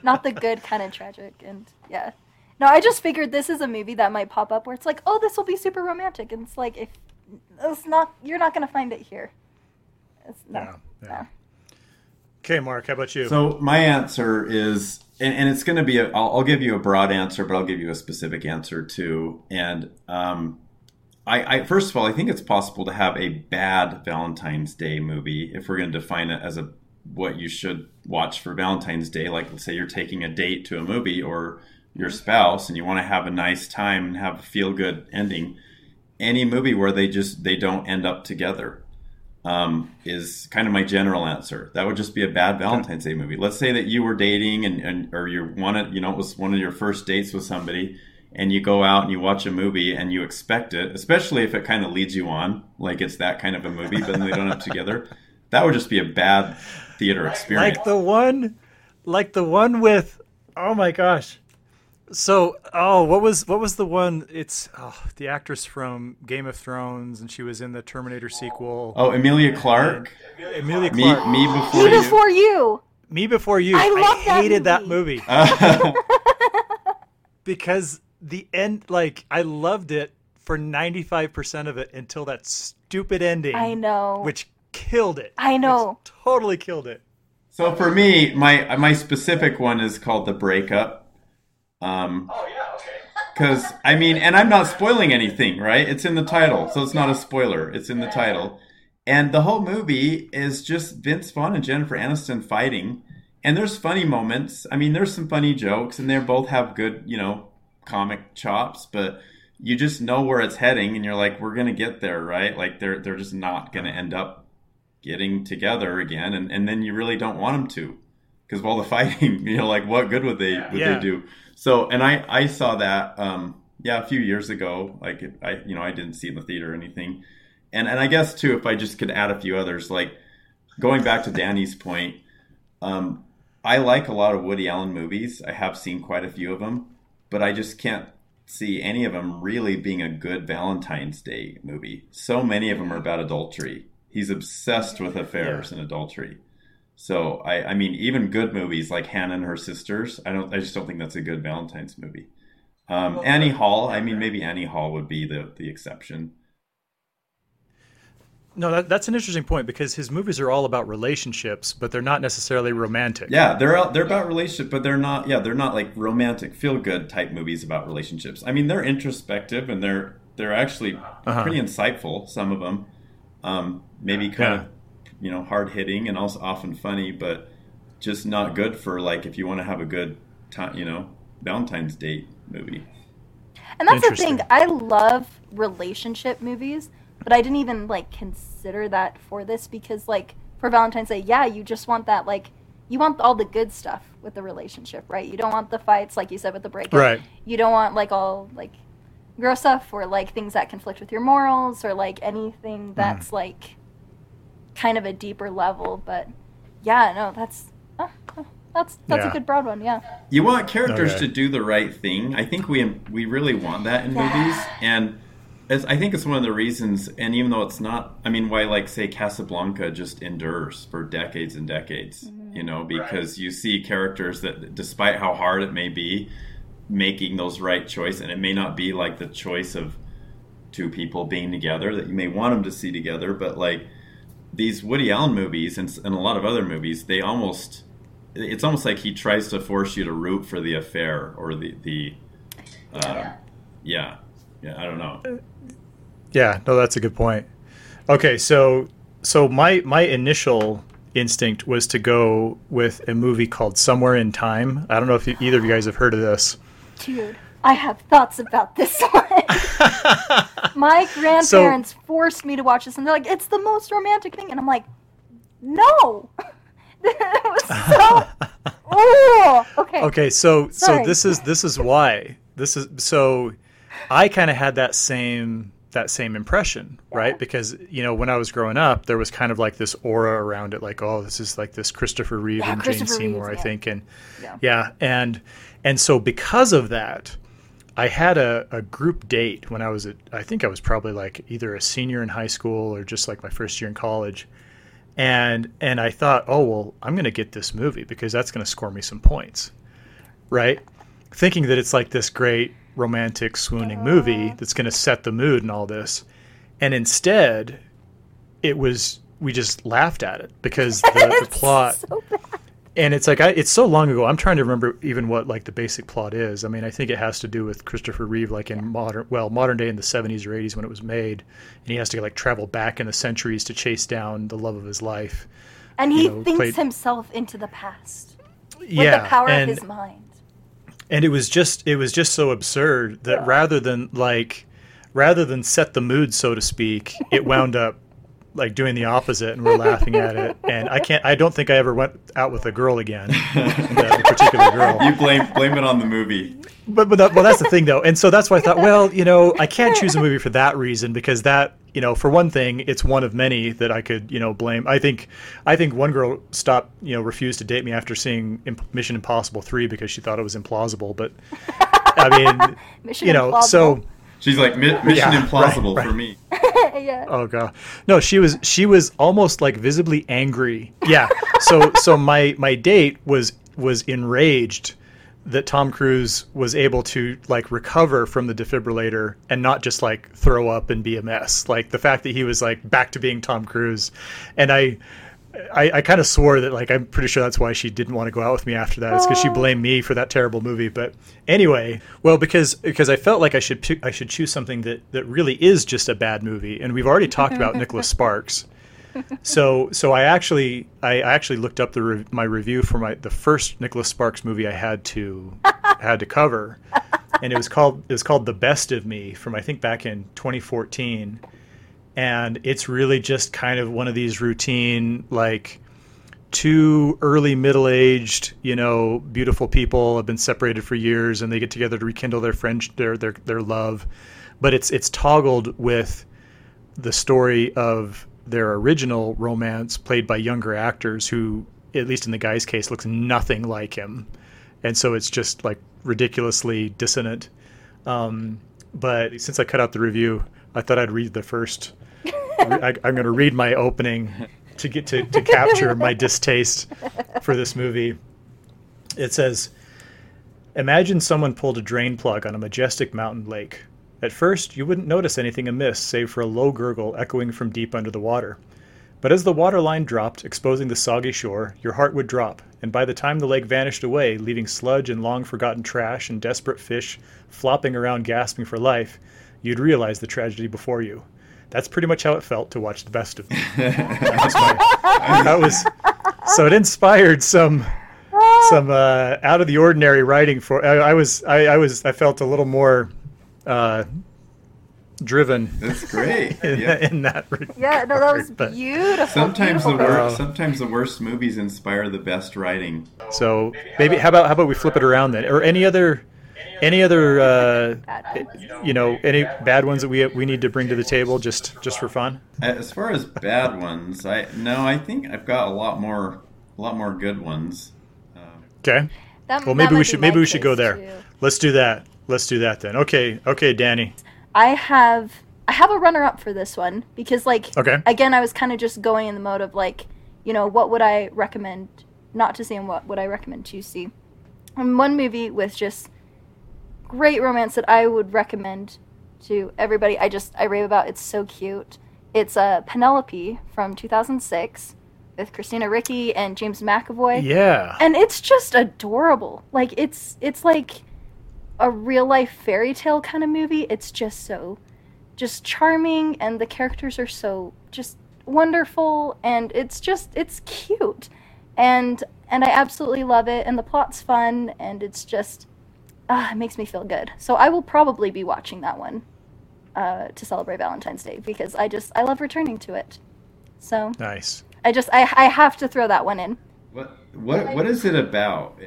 Not the good kind of tragic, and yeah. No, I just figured this is a movie that might pop up where it's like, oh, this will be super romantic, and it's like, if it's not, you're not gonna find it here. It's no, Yeah, yeah. no. Okay, Mark, how about you? So my answer is, and, and it's going to be, a, I'll, I'll give you a broad answer, but I'll give you a specific answer too. And um, I, I, first of all, I think it's possible to have a bad Valentine's Day movie if we're going to define it as a what you should watch for Valentine's Day. Like, let's say you're taking a date to a movie or your spouse, and you want to have a nice time and have a feel good ending. Any movie where they just they don't end up together um, is kind of my general answer. That would just be a bad Valentine's Day movie. Let's say that you were dating and, and or you wanted, you know, it was one of your first dates with somebody, and you go out and you watch a movie and you expect it, especially if it kind of leads you on, like it's that kind of a movie, but then they don't end up together. That would just be a bad theater experience. like the one, like the one with, oh my gosh. So, oh, what was what was the one? It's oh, the actress from Game of Thrones, and she was in the Terminator sequel. oh, Emilia Clarke, Emilia me, Clarke. me before Me you. before you. Me Before You. I love that hated that movie. movie because the end, like, I loved it for ninety five percent of it until that stupid ending. I know. which killed it. I know. Which totally killed it. So for me, my my specific one is called the breakup. Um, Oh yeah, okay. Because I mean, and I'm not spoiling anything, right? It's in the title, so it's not a spoiler. It's in the title, and the whole movie is just Vince Vaughn and Jennifer Aniston fighting. And there's funny moments. I mean, there's some funny jokes, and they both have good, you know, comic chops. But you just know where it's heading, and you're like, we're gonna get there, right? Like they're they're just not gonna end up getting together again, and and then you really don't want them to, because of all the fighting, you know, like what good would they would Yeah. they do? So, and I I saw that, um, yeah, a few years ago. Like I, you know, I didn't see in the theater or anything, and and I guess too, if I just could add a few others, like going back to Danny's point, um, I like a lot of Woody Allen movies. I have seen quite a few of them, but I just can't see any of them really being a good Valentine's Day movie. So many of them are about adultery. He's obsessed with affairs and adultery. So I, I mean, even good movies like Hannah and her sisters, I don't, I just don't think that's a good Valentine's movie. Um, Annie Hall, I mean, maybe Annie Hall would be the the exception. No, that, that's an interesting point because his movies are all about relationships, but they're not necessarily romantic. Yeah, they're they're about relationship, but they're not. Yeah, they're not like romantic, feel good type movies about relationships. I mean, they're introspective and they're they're actually Uh-huh. pretty insightful. Some of them, um, maybe kind of you know hard hitting and also often funny, but just not good for like if you want to have a good time, you know, Valentine's date movie. And that's the thing. I love relationship movies, but I didn't even like consider that for this because like for Valentine's Day, yeah, you just want that like you want all the good stuff with the relationship, right? You don't want the fights like you said with the breakup. Right. You don't want like all like gross stuff or like things that conflict with your morals or like anything mm. that's like kind of a deeper level, but yeah, no, that's uh, uh, that's that's Yeah. a good broad one, yeah. You want characters Okay. to do the right thing. I think we we really want that in Yeah. movies, and as I think it's one of the reasons. And even though it's not, I mean, why like say Casablanca just endures for decades and decades. You know, because you see characters that, despite how hard it may be, making those right choice, and it may not be like the choice of two people being together that you may want them to see together, but like these Woody Allen movies and, and a lot of other movies, they almost it's almost like he tries to force you to root for the affair or the the uh, yeah yeah I don't know Yeah, no, that's a good point. Okay, so so my my initial instinct was to go with a movie called Somewhere in Time. I don't know if you, either of you guys have heard of this. Dude, I have thoughts about this one. My grandparents forced me to watch this, and they're like, "It's the most romantic thing," and I'm like, "No." it was so. Ooh, okay. Okay, so so this is this is why this is so I kind of had that same that same impression, right? Because you know when I was growing up, there was kind of like this aura around it, like oh, this is like this Christopher Reeve Yeah, and Jane Christopher Seymour, Reeves, I yeah. think, and Yeah. yeah, and and so because of that, I had a, a group date when I was at I think I was probably like either a senior in high school or just like my first year in college. And and I thought, oh well, I'm gonna get this movie because that's gonna score me some points. Right? Thinking that it's like this great romantic swooning movie that's gonna set the mood and all this. And instead it was we just laughed at it because the, the plot so bad. And it's like I, it's so long ago. I'm trying to remember even what like the basic plot is. I mean, I think it has to do with Christopher Reeve, like in modern, well, modern day in the 70s or 80s when it was made, and he has to like travel back in the centuries to chase down the love of his life. And he you know, thinks played- himself into the past with yeah, the power and, of his mind. and it was just it was just so absurd that rather than like rather than set the mood, so to speak, it wound up like doing the opposite, and we're laughing at it. And I can't. I don't think I ever went out with a girl again, that particular girl. you blame blame it on the movie but but that, well, that's the thing though, and so that's why I thought, well, you know, I can't choose a movie for that reason because that, you know, for one thing, it's one of many that I could, you know, blame. I think, I think one girl stopped, you know, refused to date me after seeing Imp- Mission Impossible three because she thought it was implausible. But I mean, Mission you know, so she's like Mission Yeah, Impossible right, for me yeah. oh god, no, she was she was almost like visibly angry. Yeah, so so my my date was was enraged that Tom Cruise was able to like recover from the defibrillator and not just like throw up and be a mess. Like the fact that he was like back to being Tom Cruise, and I. I, I kind of swore that like I'm pretty sure that's why she didn't want to go out with me after that. It's because she blamed me for that terrible movie. But anyway, well because because I felt like I should pi- I should choose something that that really is just a bad movie, and we've already talked about Nicholas Sparks. So so I actually I actually looked up the re- my review for my the first Nicholas Sparks movie I had to had to cover, and it was called it was called The Best of Me from I think back in 2014, and it's really just kind of one of these routine like two early middle-aged you know beautiful people have been separated for years and they get together to rekindle their friendship their their their love. But it's it's toggled with the story of their original romance played by younger actors who at least in the guy's case looks nothing like him. And so it's just like ridiculously dissonant. Um, but since i cut out the review i thought i'd read the first I, i'm going to read my opening to get to, to capture my distaste for this movie it says Imagine someone pulled a drain plug on a majestic mountain lake. At first, you wouldn't notice anything amiss save for a low gurgle echoing from deep under the water. But as the water line dropped, exposing the soggy shore, your heart would drop, and by the time the lake vanished away, leaving sludge and long forgotten trash and desperate fish flopping around gasping for life, you'd realize the tragedy before you. That's pretty much how it felt to watch the best of me. that was, that was so it inspired some some uh, out of the ordinary writing for. I, I was I, I was I felt a little more uh, driven That's great. in, Yeah. in that. regard, Yeah, no, that was but- beautiful. Sometimes the worst, sometimes the worst movies inspire the best writing. So maybe how about how about we flip it around then, or any other any other uh, Bad ones. you know any bad ones that we we need to bring to the table just just for fun. As far as bad ones, I no, I think I've got a lot more, a lot more good ones. Um, Okay. That- Well, maybe we should maybe we should go there. too. Let's do that. Let's do that then. Okay. Okay, Danny. I have I have a runner up for this one because like Okay. again I was kind of just going in the mode of like you know what would I recommend not to see and what would I recommend to see. And one movie with just great romance that I would recommend to everybody. I just I rave about. It's so cute. It's uh, Penelope from 2006 with Christina Ricci and James McAvoy Yeah. and it's just adorable like it's it's like a real life fairy tale kind of movie it's just so just charming and the characters are so just wonderful and it's just it's cute and and i absolutely love it and the plot's fun and it's just ah, it makes me feel good so i will probably be watching that one uh, to celebrate valentine's day because i just i love returning to it so Nice. i just i, I have to throw that one in what what what is it about?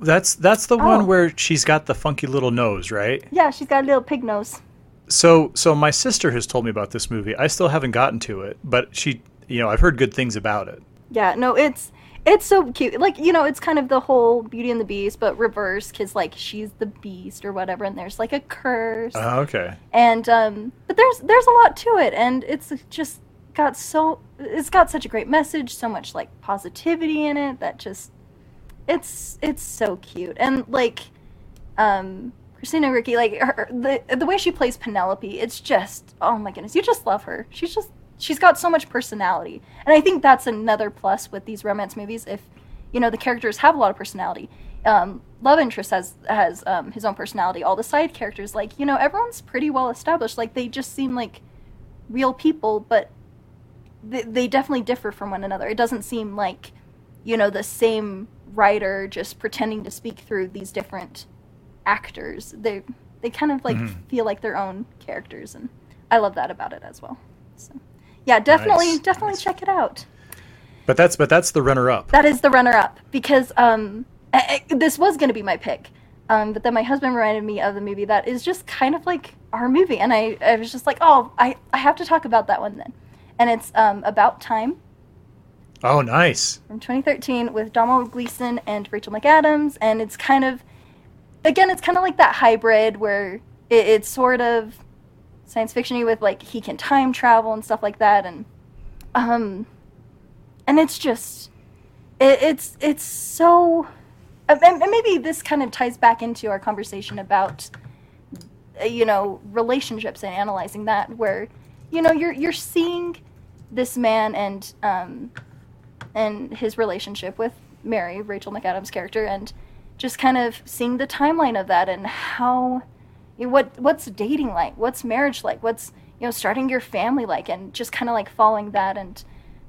That's that's the Oh. one where she's got the funky little nose, right? yeah she's got a little pig nose So so my sister has told me about this movie. I still haven't gotten to it, but she you know, I've heard good things about it. Yeah, no, it's it's so cute. Like you know, it's kind of the whole Beauty and the Beast, but reverse, because like she's the Beast or whatever, and there's like a curse, Oh, okay. and um, but there's there's a lot to it, and it's just got so it's got such a great message, so much like positivity in it that just it's it's so cute, and like um. Christina Ricci, like her, the the way she plays Penelope, it's just oh my goodness, you just love her. She's just she's got so much personality, and I think that's another plus with these romance movies. If you know the characters have a lot of personality, um, love interest has has um, his own personality. All the side characters, like you know, everyone's pretty well established. Like they just seem like real people, but they, they definitely differ from one another. It doesn't seem like you know the same writer just pretending to speak through these different actors. They they kind of like Mhm. feel like their own characters, and I love that about it as well. So yeah, definitely Nice. definitely Nice. check it out. But that's but that's the runner up. That is the runner up because um, I, I- this was going to be my pick. Um, but then my husband reminded me of the movie that is just kind of like our movie. And I, I was just like, oh, I, I have to talk about that one then. And it's um, About Time Oh, nice. from 2013 with Domhnall Gleeson and Rachel McAdams. And it's kind of, again, it's kind of like that hybrid where it, it's sort of science fictiony with like he can time travel and stuff like that. And, um, and it's just, it, it's, it's so, and maybe this kind of ties back into our conversation about, you know, relationships and analyzing that where, you know, you're, you're seeing this man and, um, and his relationship with Mary, Rachel McAdams' character, and just kind of seeing the timeline of that and how what what's dating like, what's marriage like, what's you know starting your family like, and just kind of like following that. And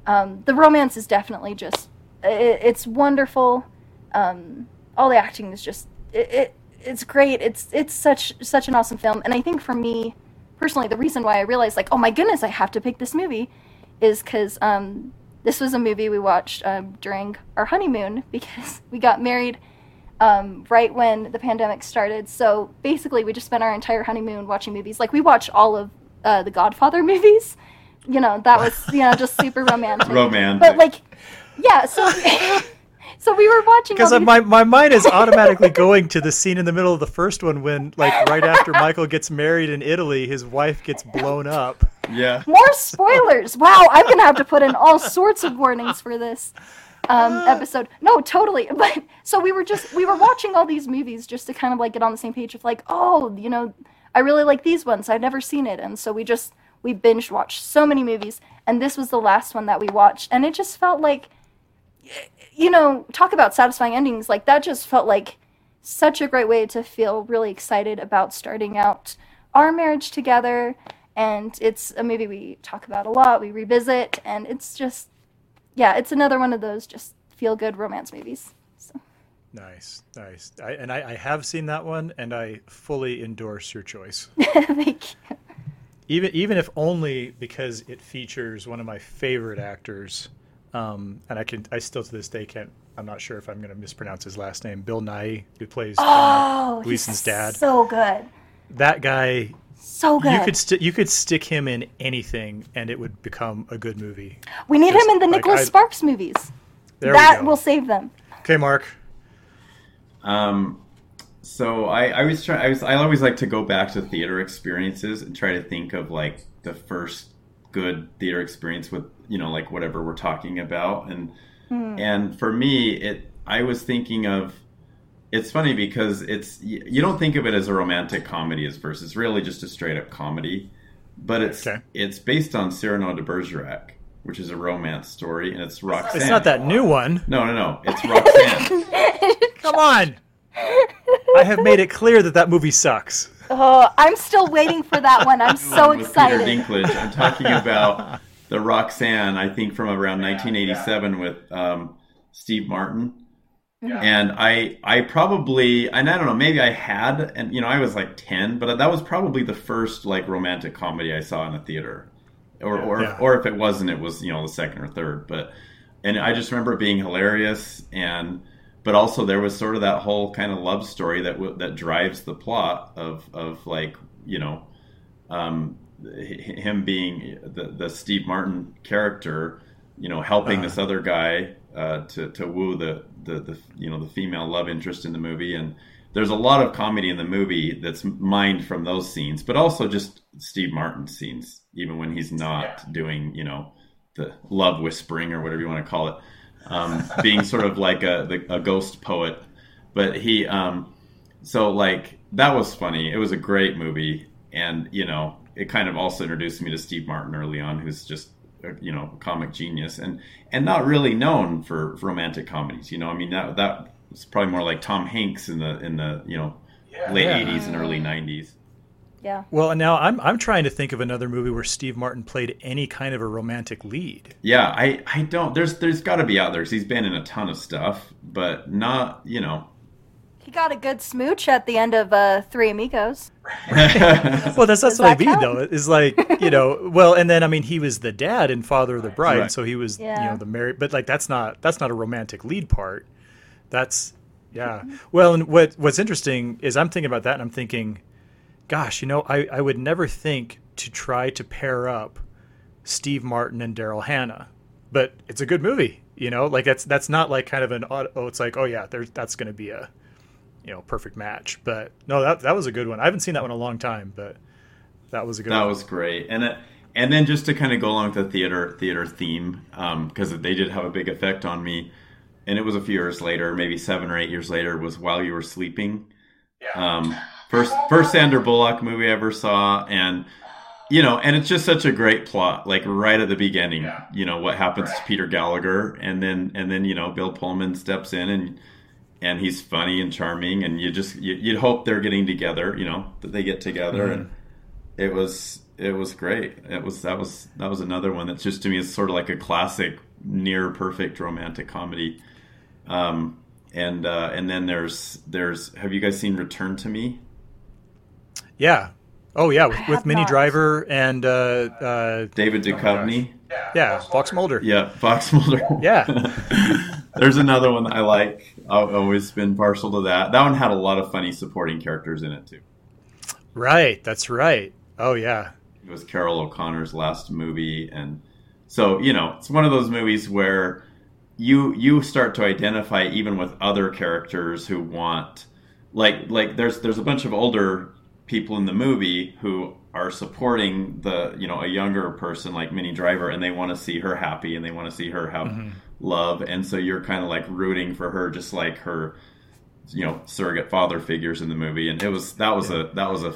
um, the romance is definitely just it, it's wonderful. Um, all the acting is just it, it it's great. It's it's such such an awesome film, and I think for me personally, the reason why I realized like oh my goodness, I have to pick this movie is because um, this was a movie we watched um, during our honeymoon because we got married um, right when the pandemic started. So basically, we just spent our entire honeymoon watching movies. Like we watched all of uh, the Godfather movies. You know, that was you know just super romantic. Romantic. But like, yeah. So so we were watching Because these- my, my mind is automatically going to the scene in the middle of the first one when, like, right after Michael gets married in Italy, his wife gets blown up. yeah. More spoilers. Wow, I'm gonna have to put in all sorts of warnings for this um, episode. No, totally. But so we were just we were watching all these movies just to kind of like get on the same page of like, oh, you know, I really like these ones. I've never seen it, and so we just we binge watched so many movies, and this was the last one that we watched, and it just felt like, you know, talk about satisfying endings. Like that just felt like such a great way to feel really excited about starting out our marriage together and it's a movie we talk about a lot we revisit and it's just yeah it's another one of those just feel good romance movies. So. Nice, nice. I, and I, I have seen that one, and I fully endorse your choice. Thank you. even even if only because it features one of my favorite actors, um, and I can I still to this day can't. I'm not sure if I'm going to mispronounce his last name. Bill Nighy, who plays Oh, uh, Gleeson's he's dad. So good. that guy, So good. you could st- you could stick him in anything, and it would become a good movie. we need just him in the like Nicholas I- Sparks movies. There that we go. will save them. Okay, Mark. Um, so I, I was try I was I always like to go back to theater experiences and try to think of like the first good theater experience with you know like whatever we're talking about and and for me it I was thinking of it's funny because it's you don't think of it as a romantic comedy as first it's really just a straight up comedy but it's Okay. it's based on Cyrano de Bergerac which is a romance story and it's Roxanne It's not that new one. no no no it's Roxanne Come on. I have made it clear that that movie sucks. Oh, I'm still waiting for that one. I'm so with excited. Peter Dinklage. I'm talking about the Roxanne, I think from around 1987 with um, Steve Martin. And I, I probably, and I don't know, maybe I had, and you know, I was like 10, but that was probably the first like romantic comedy I saw in a theater, or, or, Yeah. or if it wasn't, it was you know the second or third. But, and I just remember it being hilarious, and but also there was sort of that whole kind of love story that w- that drives the plot of of like you know um, him being the, the Steve Martin character, you know, helping this other guy uh, to to woo the, the the you know the female love interest in the movie, and there's a lot of comedy in the movie that's mined from those scenes, but also just Steve Martin scenes, even when he's not doing you know the love whispering or whatever you want to call it, um, being sort of like a the, a ghost poet, but he. Um, so like that was funny. It was a great movie, and you know, it kind of also introduced me to Steve Martin early on, who's just you know comic genius and and not really known for, for romantic comedies. You know, I mean that that was probably more like Tom Hanks in the in the you know late Yeah. '80s and early '90s. Yeah. Well, now I'm I'm trying to think of another movie where Steve Martin played any kind of a romantic lead. Yeah, I I don't. There's there's got to be out there. 'cause he's been in a ton of stuff, but not you know. He got a good smooch at the end of uh, Three Amigos. Well, that's that's Does what I mean count? though. Is like you know, well, and then I mean he was the dad and Father of the Bride, Right. so he was you Yeah. know the married, but like that's not that's not a romantic lead part. That's yeah. Well, and what what's interesting is I'm thinking about that, and I'm thinking, gosh, you know, I I would never think to try to pair up Steve Martin and Daryl Hannah, but it's a good movie. You know, like that's that's not like kind of an odd- oh, it's like oh yeah, there's that's going to be a you know perfect match. But no, that that was a good one. I haven't seen that one in a long time, but that was a good That one. was great, and it, and then just to kind of go along with the theater theater theme, because they did have a big effect on me. And it was a few years later, maybe seven or eight years later, was while you were sleeping. Yeah. Um, first first Sandra Bullock movie I ever saw, and you know, and it's just such a great plot. Like right at the beginning, you know what happens to Peter Gallagher, and then and then you know Bill Pullman steps in and and he's funny and charming, and you just you, you'd hope they're getting together, you know, that they get together, and it was it was great. It was that was that was another one that just to me is sort of like a classic, near perfect romantic comedy. Um, and uh, and then there's there's have you guys seen Return to Me? Yeah. Oh yeah, with, with have Minnie. Driver and uh, uh, David Duchovny. yeah, Fox Mulder. Yeah, Fox Mulder. Yeah. There's another one that I like. I've always been partial to that. That one had a lot of funny supporting characters in it too. Right. That's right. Oh yeah. It was Carroll O'Connor's last movie, and so you know, it's one of those movies where you you start to identify even with other characters who want like like there's there's a bunch of older people in the movie who are supporting the you know a younger person like Minnie Driver and they want to see her happy and they want to see her have mm-hmm. Love and so you're kind of like rooting for her just like her you know surrogate father figures in the movie and it was that was a that was a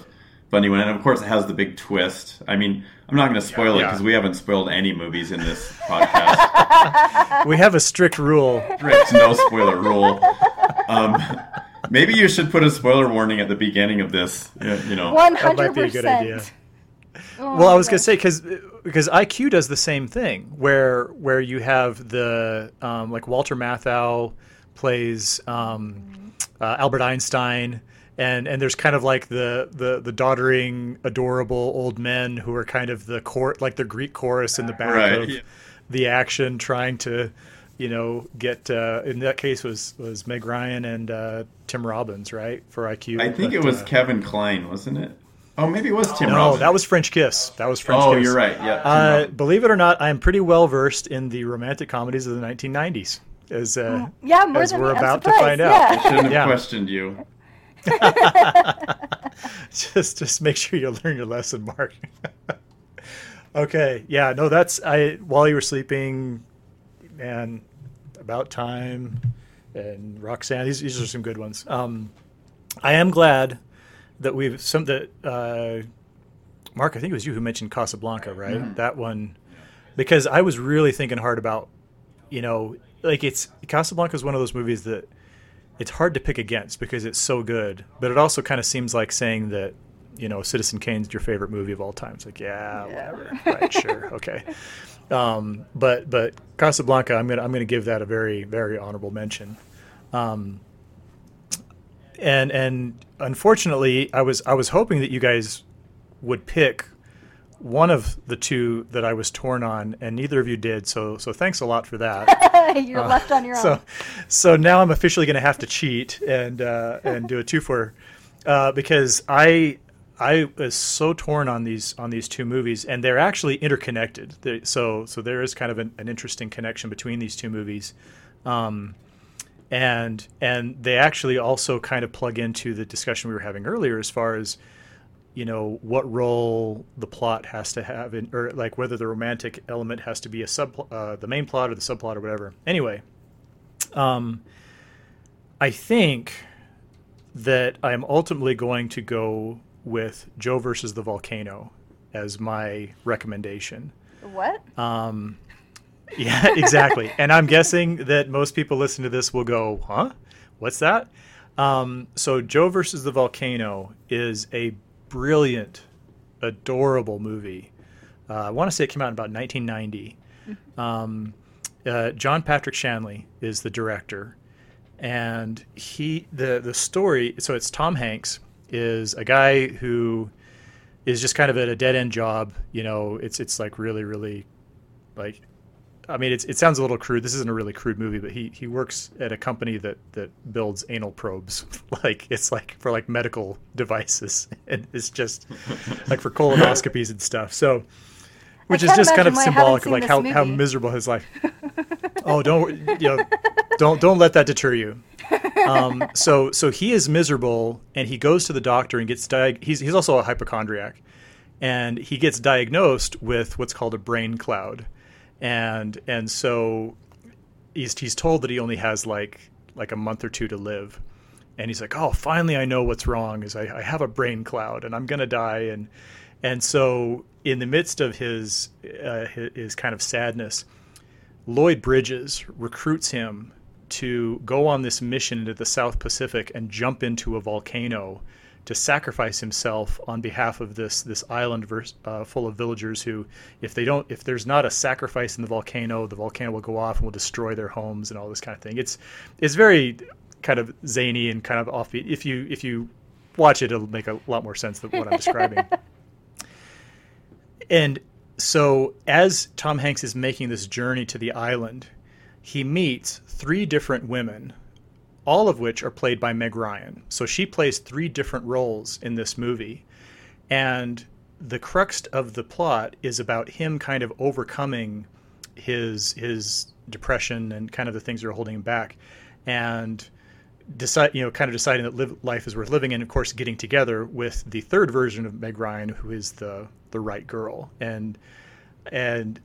funny one and of course it has the big twist i mean i'm not going to spoil it Yeah. because we haven't spoiled any movies in this podcast We have a strict rule. strict no spoiler rule um, maybe you should put a spoiler warning at the beginning of this you you know One That might be a good idea. Percent. Oh well, I my was gonna say because because IQ does the same thing where where you have the um, like Walter Matthau plays um, uh, Albert Einstein. And, and there's kind of like the, the, the doddering, adorable old men who are kind of the court, like the Greek chorus in the back Right, of yeah. the action, trying to, you know, get. Uh, in that case, was was Meg Ryan and uh, Tim Robbins, right, for IQ. I think But, it was uh, Kevin Kline, wasn't it? Oh, maybe it was Tim. no, Robbins. that was French Kiss. That was French Kiss. Oh, Kiss. you're right. Yeah. Uh, believe it or not, I am pretty well versed in the romantic comedies of the 1990s. As uh, Yeah, more as than we're me. About to surprised, find out. Yeah. Shouldn't have yeah. questioned you. just just make sure you learn your lesson, Mark. okay, yeah, no, that's I. While you were sleeping, and about time, and Roxanne. These these are some good ones. Um, I am glad that we've some that uh, Mark. I think it was you who mentioned Casablanca, right? That one, because I was really thinking hard about, you know, like it's Casablanca is one of those movies that it's hard to pick against because it's so good, but it also kind of seems like saying that, you know, Citizen Kane's your favorite movie of all time. It's like, yeah, Yeah. whatever, right, sure, okay. Um, but but Casablanca, I'm gonna I'm gonna give that a very very honorable mention. Um, and and unfortunately, I was I was hoping that you guys would pick one of the two that I was torn on, and neither of you did. So so thanks a lot for that. You're left on your own. So, so now I'm officially going to have to cheat and uh, and do a two for, uh, because I I was so torn on these on these two movies, and they're actually interconnected. They, so so there is kind of an, an interesting connection between these two movies, um, and and they actually also kind of plug into the discussion we were having earlier as far as you know what role the plot has to have in or like whether the romantic element has to be a sub uh, the main plot or the subplot or whatever anyway um i think that i'm ultimately going to go with joe versus the volcano as my recommendation what? um, yeah, exactly. and I'm guessing that most people listening to this will go, huh? What's that? Um, so, Joe versus the Volcano is a brilliant, adorable movie. Uh, I want to say it came out in about 1990. Um, uh, John Patrick Shanley is the director, and he the the story. So it's Tom Hanks is a guy who is just kind of at a dead end job. You know, it's it's like really really like I mean, it's, it sounds a little crude. This isn't a really crude movie, but he, he works at a company that, that builds anal probes. like it's like for like medical devices, and it's just like for colonoscopies and stuff. So, which is just kind of imagine why I haven't symbolic of like how, how miserable his life. oh, don't you know? Don't don't let that deter you. Um, so so he is miserable, and he goes to the doctor and gets diag- He's he's also a hypochondriac, and he gets diagnosed with what's called a brain cloud, and and so he's he's told that he only has like like a month or two to live, and he's like, oh, finally I know what's wrong. Is I, I have a brain cloud and I'm gonna die, and and so in the midst of his uh, his, his kind of sadness, Lloyd Bridges recruits him to go on this mission into the South Pacific and jump into a volcano to sacrifice himself on behalf of this this island uh, full of villagers who, if they don't, if there's not a sacrifice in the volcano, the volcano will go off and will destroy their homes and all this kind of thing. It's it's very kind of zany and kind of offbeat. If you if you watch it, it'll make a lot more sense than what I'm describing. And so, as Tom Hanks is making this journey to the island, he meets three different women, all of which are played by Meg Ryan. So she plays three different roles in this movie. And the crux of the plot is about him kind of overcoming his his depression and kind of the things that are holding him back and decide you know kind of deciding that live, life is worth living and of course getting together with the third version of Meg Ryan who is the the right girl and and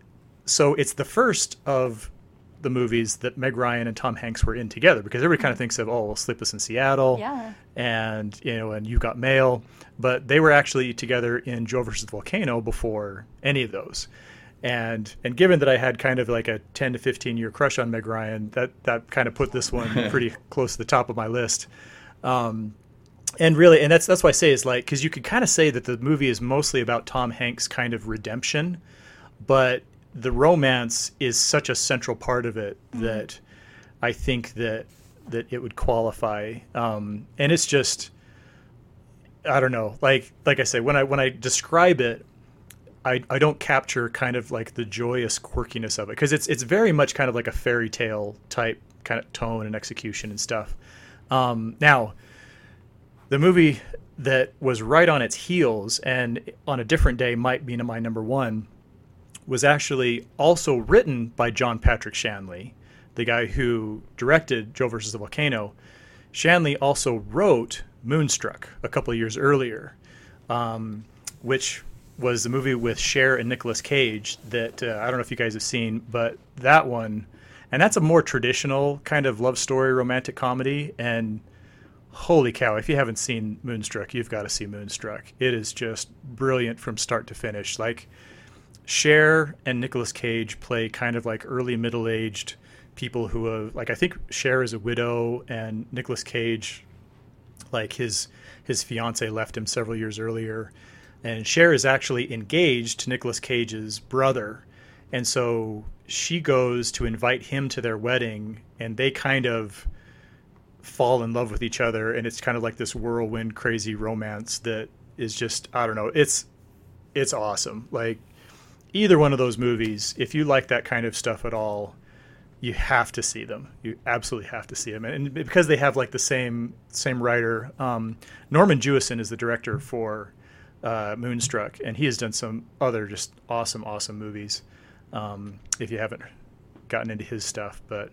so it's the first of the movies that Meg Ryan and Tom Hanks were in together because everybody kind of thinks of oh well, Sleepless in Seattle Yeah. and you know and You've Got Mail. But they were actually together in Joe versus the Volcano before any of those. And and given that I had kind of like a 10 to 15 year crush on Meg Ryan that that kind of put this one pretty close to the top of my list. Um, and really, and that's that's why I say is like because you could kind of say that the movie is mostly about Tom Hanks' kind of redemption, but the romance is such a central part of it mm-hmm. that I think that that it would qualify. Um, and it's just, I don't know, like like I say, when I when I describe it, I, I don't capture kind of like the joyous quirkiness of it because it's it's very much kind of like a fairy tale type kind of tone and execution and stuff. Um, now, the movie that was right on its heels and on a different day might be my number one was actually also written by John Patrick Shanley, the guy who directed Joe versus the Volcano. Shanley also wrote Moonstruck a couple of years earlier, um, which was the movie with Cher and Nicolas Cage that uh, I don't know if you guys have seen, but that one, and that's a more traditional kind of love story romantic comedy. And holy cow, if you haven't seen Moonstruck, you've got to see Moonstruck. It is just brilliant from start to finish. Like Cher and Nicolas Cage play kind of like early middle aged people who have like I think Cher is a widow and Nicolas Cage like his his fiance left him several years earlier. And Cher is actually engaged to Nicolas Cage's brother, and so she goes to invite him to their wedding, and they kind of fall in love with each other, and it's kind of like this whirlwind, crazy romance that is just I don't know, it's it's awesome. Like either one of those movies, if you like that kind of stuff at all, you have to see them. You absolutely have to see them, and because they have like the same same writer, um, Norman Jewison is the director for uh, Moonstruck, and he has done some other just awesome, awesome movies. Um, if you haven't gotten into his stuff, but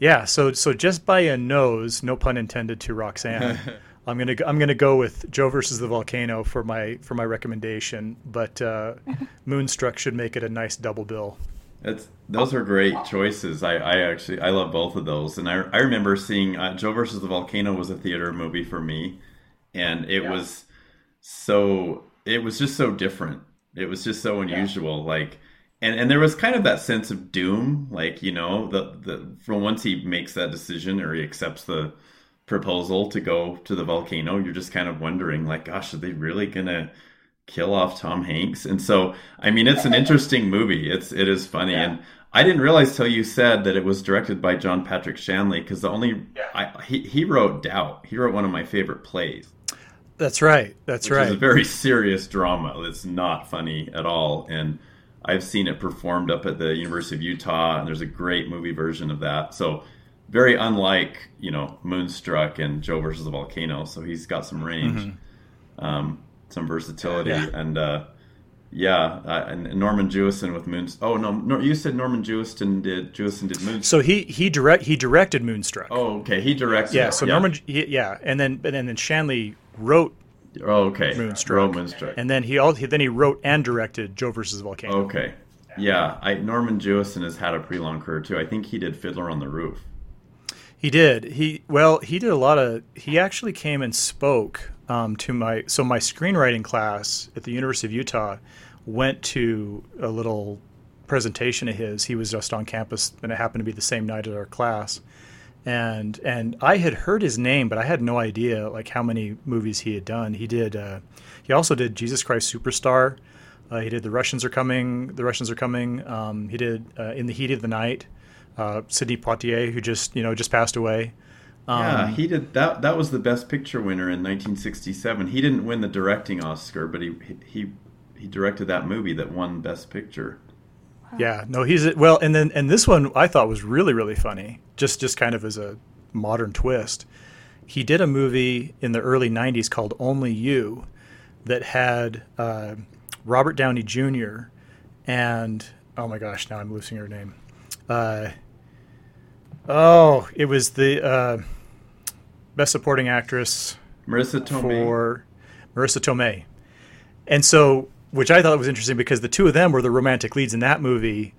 yeah, so so just by a nose, no pun intended to Roxanne. I'm gonna I'm gonna go with Joe versus the volcano for my for my recommendation, but uh, Moonstruck should make it a nice double bill. It's, those are great choices. I, I actually I love both of those, and I, I remember seeing uh, Joe versus the volcano was a theater movie for me, and it yeah. was so it was just so different. It was just so unusual. Yeah. Like and and there was kind of that sense of doom, like, you know, the the from once he makes that decision or he accepts the proposal to go to the volcano, you're just kind of wondering, like, gosh, are they really gonna kill off Tom Hanks? And so I mean it's an interesting movie. It's it is funny yeah. and I didn't realize till you said that it was directed by John Patrick Shanley because the only yeah. I, he he wrote Doubt. He wrote one of my favorite plays. That's right. That's right. It's a very serious drama. It's not funny at all. And I've seen it performed up at the University of Utah, and there's a great movie version of that. So very unlike you know Moonstruck and Joe versus the volcano. So he's got some range, mm-hmm. um, some versatility, yeah. and uh, yeah, uh, and Norman Jewison with Moons. Oh no, no, you said Norman Jewison did Jewison did Moonstruck. So he he direct he directed Moonstruck. Oh okay, he directed. Yeah, so yeah. Norman he, yeah, and then and then Shanley wrote Oh, okay. Moonstruck. Wrote Moonstruck. And then he also then he wrote and directed Joe versus the Volcano. Okay. Yeah, I, Norman Jewison has had a pretty long career too. I think he did Fiddler on the Roof. He did. He well, he did a lot of. He actually came and spoke um, to my so my screenwriting class at the University of Utah went to a little presentation of his. He was just on campus, and it happened to be the same night as our class and and I had heard his name, but I had no idea like how many movies he had done. He did. Uh, he also did Jesus Christ Superstar. Uh, he did The Russians Are Coming. The Russians Are Coming. Um, he did uh, In the Heat of the Night. Uh, Sidney Poitier, who just you know just passed away. Um, yeah, he did that. That was the Best Picture winner in 1967. He didn't win the directing Oscar, but he he he directed that movie that won Best Picture. Yeah, no, he's well, and then and this one I thought was really really funny, just just kind of as a modern twist. He did a movie in the early '90s called Only You, that had uh, Robert Downey Jr. and oh my gosh, now I'm losing her name. Uh, oh, it was the uh, best supporting actress Marisa Tomei for Marisa Tomei, and so which I thought was interesting because the two of them were the romantic leads in that movie,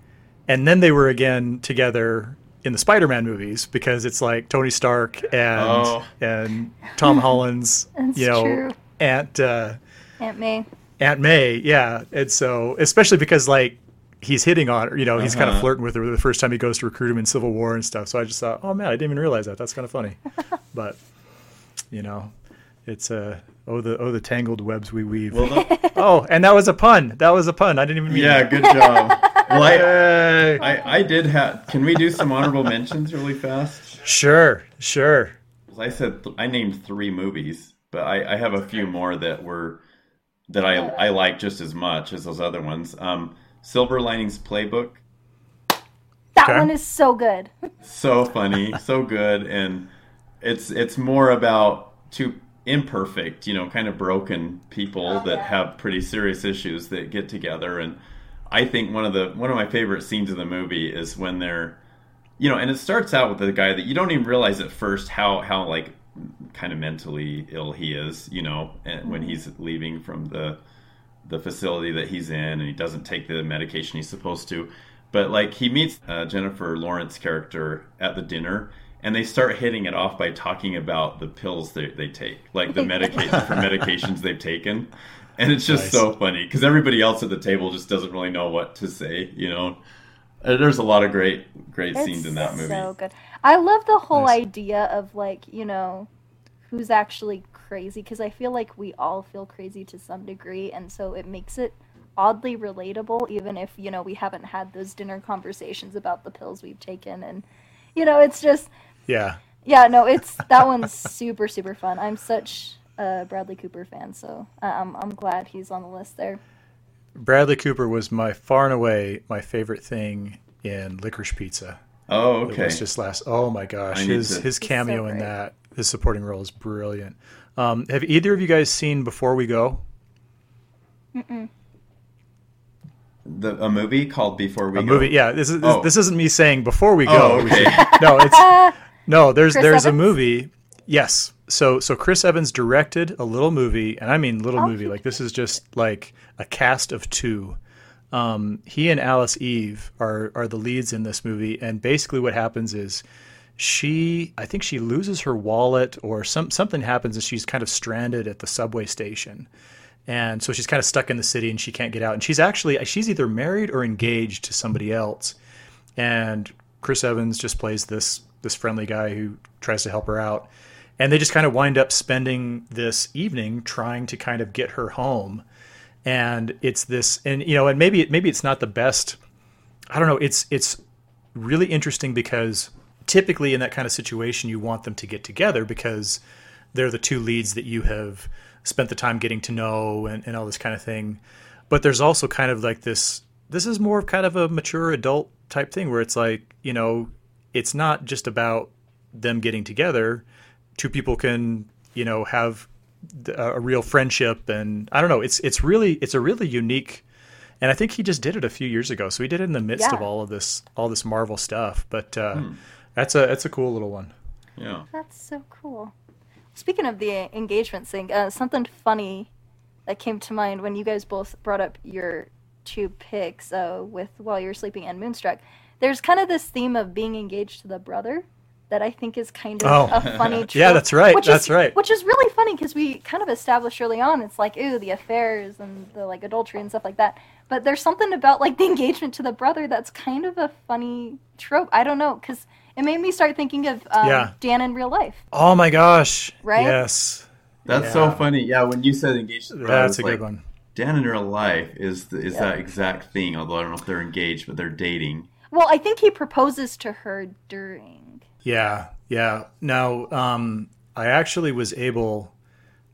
and then they were again together in the Spider-Man movies because it's like Tony Stark and oh. and Tom Holland's you know true. Aunt uh, Aunt May. Aunt May, yeah, and so especially because like he's hitting on her, you know, he's uh-huh. kind of flirting with her the first time he goes to recruit him in Civil War and stuff. So I just thought, oh man, I didn't even realize that. That's kind of funny, but you know, It's a uh, oh the oh the tangled webs we weave. Well, the, oh, and that was a pun. That was a pun. I didn't even mean. yeah, that. good job. Well, I, Yay. I, I did have. Can we do some honorable mentions really fast? Sure, sure. I said, th- I named three movies, but I, I have a few more that were that I I like just as much as those other ones. Um, Silver Linings Playbook, That Okay. one is so good. so funny, so good, and it's it's more about two imperfect, you know, kind of broken people oh, that have pretty serious issues that get together and I think one of the one of my favorite scenes of the movie is when they're you know, and it starts out with the guy that you don't even realize at first how how like kind of mentally ill he is, you know, and when mm-hmm. he's leaving from the the facility that he's in and he doesn't take the medication he's supposed to. But like he meets uh, Jennifer Lawrence character at the dinner and they start hitting it off by talking about the pills they, they take, like the medication for medications they've taken. And it's just Nice. so funny because everybody else at the table just doesn't really know what to say, you know. Uh, There's a lot of great, great scenes in that movie. so good. I love the whole Nice. idea of like you know, who's actually crazy because I feel like we all feel crazy to some degree, and so it makes it oddly relatable, even if you know we haven't had those dinner conversations about the pills we've taken, and you know, it's just Yeah. yeah, no, it's that one's super super fun. I'm such a Bradley Cooper fan, so I- I'm I'm glad he's on the list there. Bradley Cooper was my far and away my favorite thing in Licorice Pizza. Oh, It okay. was just last. Oh my gosh, his to- his cameo so in that, his supporting role is brilliant. Um, have either of you guys seen Before We Go? the, a movie called Before We A Go. movie, yeah. This is Oh. this isn't me saying Before We Go. Oh, okay. no, it's no. There's Chris there's a movie. Yes. So so Chris Evans directed a little movie, and I mean little Oh, movie. Like this is just like a cast of two. Um, he and Alice Eve are are the leads in this movie, and basically what happens is she I think she loses her wallet or some something happens and she's kind of stranded at the subway station. And so she's kind of stuck in the city and she can't get out. And she's actually she's either married or engaged to somebody else. And Chris Evans just plays this this friendly guy who tries to help her out. And they just kind of wind up spending this evening trying to kind of get her home. And it's this and you know, and maybe maybe it's not the best I don't know, it's it's really interesting because typically in that kind of situation you want them to get together because they're the two leads that you have spent the time getting to know and, and all this kind of thing. But there's also kind of like this this is more of kind of a mature adult type thing where it's like you know it's not just about them getting together. Two people can you know have a real friendship and i don't know it's it's really it's a really unique and i think he just did it a few years ago. So he did it in the midst Yeah. of all of this all this marvel stuff. But uh that's a that's a cool little one Yeah. That's so cool. Speaking of the engagement thing, uh, something funny that came to mind when you guys both brought up your two picks uh, with While You're Sleeping and Moonstruck. There's kind of this theme of being engaged to the brother that I think is kind of Oh. a funny trope. Yeah, that's right, Which that's is, right. Which is really funny because we kind of established early on it's like, ooh, the affairs and the like adultery and stuff like that. But there's something about like the engagement to the brother that's kind of a funny trope. I don't know because it made me start thinking of um, Yeah. Dan in real life. oh my gosh Right? yes That's so funny. Yeah, when you said engaged to that's it's a good one Dan in real life is the, is Yeah. that exact thing. Although I don't know if they're engaged, but they're dating. Well, I think he proposes to her during. Yeah, yeah. Now, um, I actually was able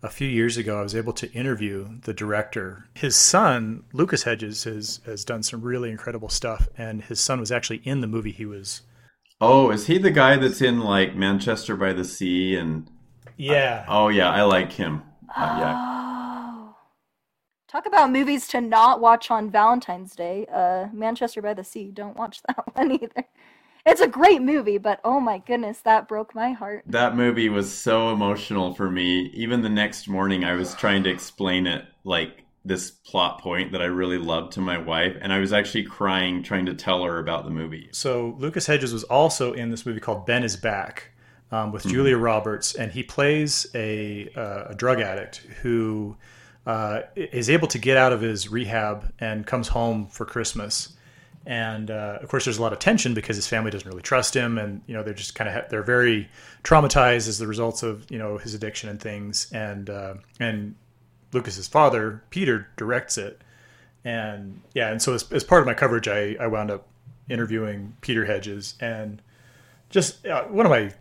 a few years ago. I was able to interview the director. His son, Lucas Hedges, has has done some really incredible stuff, and his son was actually in the movie. He was. Oh, is he the guy that's in like Manchester by the Sea? And Yeah. oh yeah, I like him. Uh, yeah, Oh. Talk about movies to not watch on Valentine's Day. Uh, Manchester by the Sea. Don't watch that one either. It's a great movie, but oh my goodness, that broke my heart. that movie was so emotional for me. Even the next morning, I was trying to explain it like this plot point that I really loved to my wife, and I was actually crying trying to tell her about the movie. So Lucas Hedges was also in this movie called Ben is Back um, with Julia Roberts, and he plays a, uh, a drug addict who uh, is able to get out of his rehab and comes home for Christmas. and uh, of course there's a lot of tension because his family doesn't really trust him and you know they're just kind of ha- they're very traumatized as the results of you know his addiction and things and uh, and lucas's father peter directs it. And yeah and so as, as part of my coverage I, I wound up interviewing peter hedges. And just uh, one of my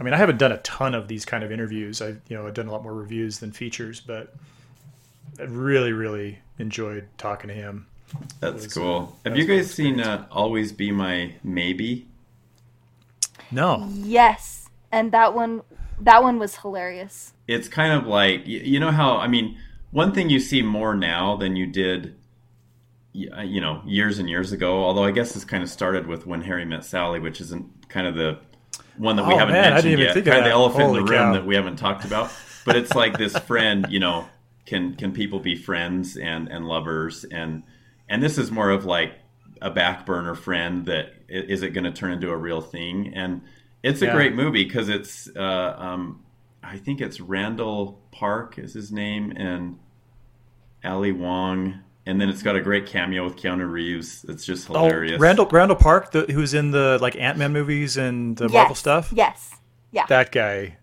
i mean i haven't done a ton of these kind of interviews. I you know i've done a lot more reviews than features but i really really enjoyed talking to him. That's was, cool. Have that you guys seen uh, Always Be My Maybe? no. Yes, and that one that one was hilarious. It's kind of like y- you know how I mean, one thing you see more now than you did uh, you know, years and years ago, although I guess this kind of started with When Harry Met Sally, which isn't kind of the one that we Oh, haven't man, I mentioned didn't even yet. of kind of the elephant in the room cow. that we haven't talked about. But it's like this friend, you know, can can people be friends and and lovers and and this is more of like a back burner friend that is it going to turn into a real thing and it's a Yeah. great movie because it's uh, um, I think it's Randall Park is his name and Ali Wong and then it's got a great cameo with Keanu Reeves it's just Oh, hilarious Randall Randall Park, the, who's in the like Ant Man movies and the yes. Marvel stuff. Yes. Yeah. That guy.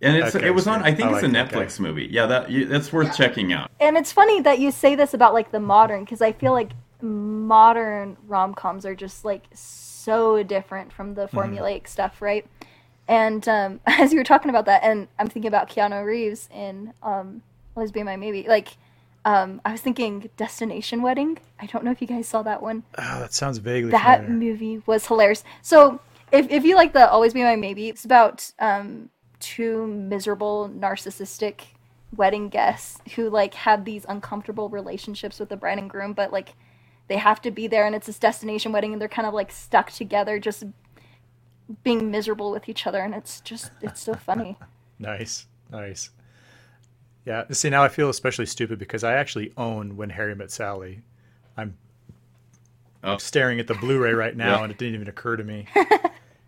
and it's Okay, it was on I think I it's a like that Netflix movie yeah that you, that's worth checking out And it's funny that you say this about like the modern because I feel like modern rom coms are just like so different from the mm-hmm. formulaic stuff, right? And um, as you were talking about that, and I'm thinking about Keanu Reeves in um, Always Be My Maybe. Like, um, I was thinking Destination Wedding. I don't know if you guys saw that one. Oh, that sounds vaguely that familiar. movie was hilarious. So if if you like the Always Be My Maybe, it's about um two miserable narcissistic wedding guests who like have these uncomfortable relationships with the bride and groom, but like they have to be there and it's this destination wedding and they're kind of like stuck together just being miserable with each other and it's just it's so funny. Nice, nice. Yeah. See, now I feel especially stupid because I actually own When Harry Met Sally. I'm Oh. staring at the Blu-ray right now, Yeah. and it didn't even occur to me.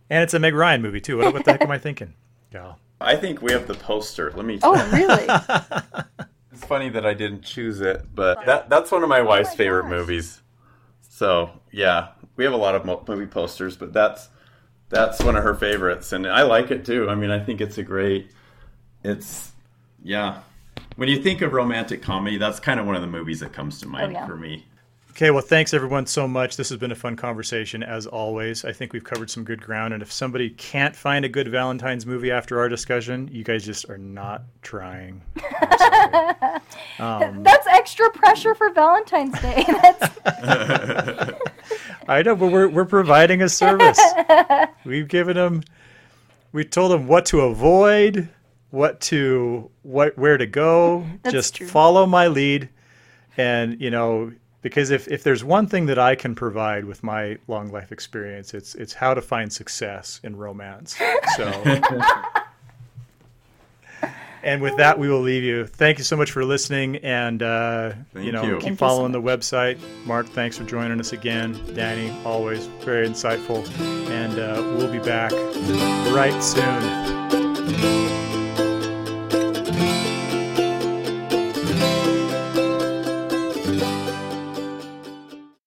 and it's a Meg Ryan movie too. What, what the heck am I thinking? Yeah. I think we have the poster let me Oh, really? It's funny that I didn't choose it, but that that's one of my oh wife's my favorite gosh. movies. So yeah, we have a lot of movie posters, but that's that's one of her favorites, and I like it too. I mean, I think it's a great. It's yeah. When you think of romantic comedy, that's kind of one of the movies that comes to mind oh, yeah. for me. Okay, well, thanks everyone so much. This has been a fun conversation as always. I think we've covered some good ground. And if somebody can't find a good Valentine's movie after our discussion, you guys just are not trying. Um, That's extra pressure for Valentine's Day. I know, but we're, we're providing a service. We've given them, we told them what to avoid, what to, what, where to go. That's just true. follow my lead. And, you know, because if, if there's one thing that I can provide with my long life experience, it's, it's how to find success in romance. So, and with that, we will leave you. Thank you so much for listening. And, uh, you know, you. keep Thank you so following the website. Mark, thanks for joining us again. Danny, always very insightful. And uh, we'll be back right soon.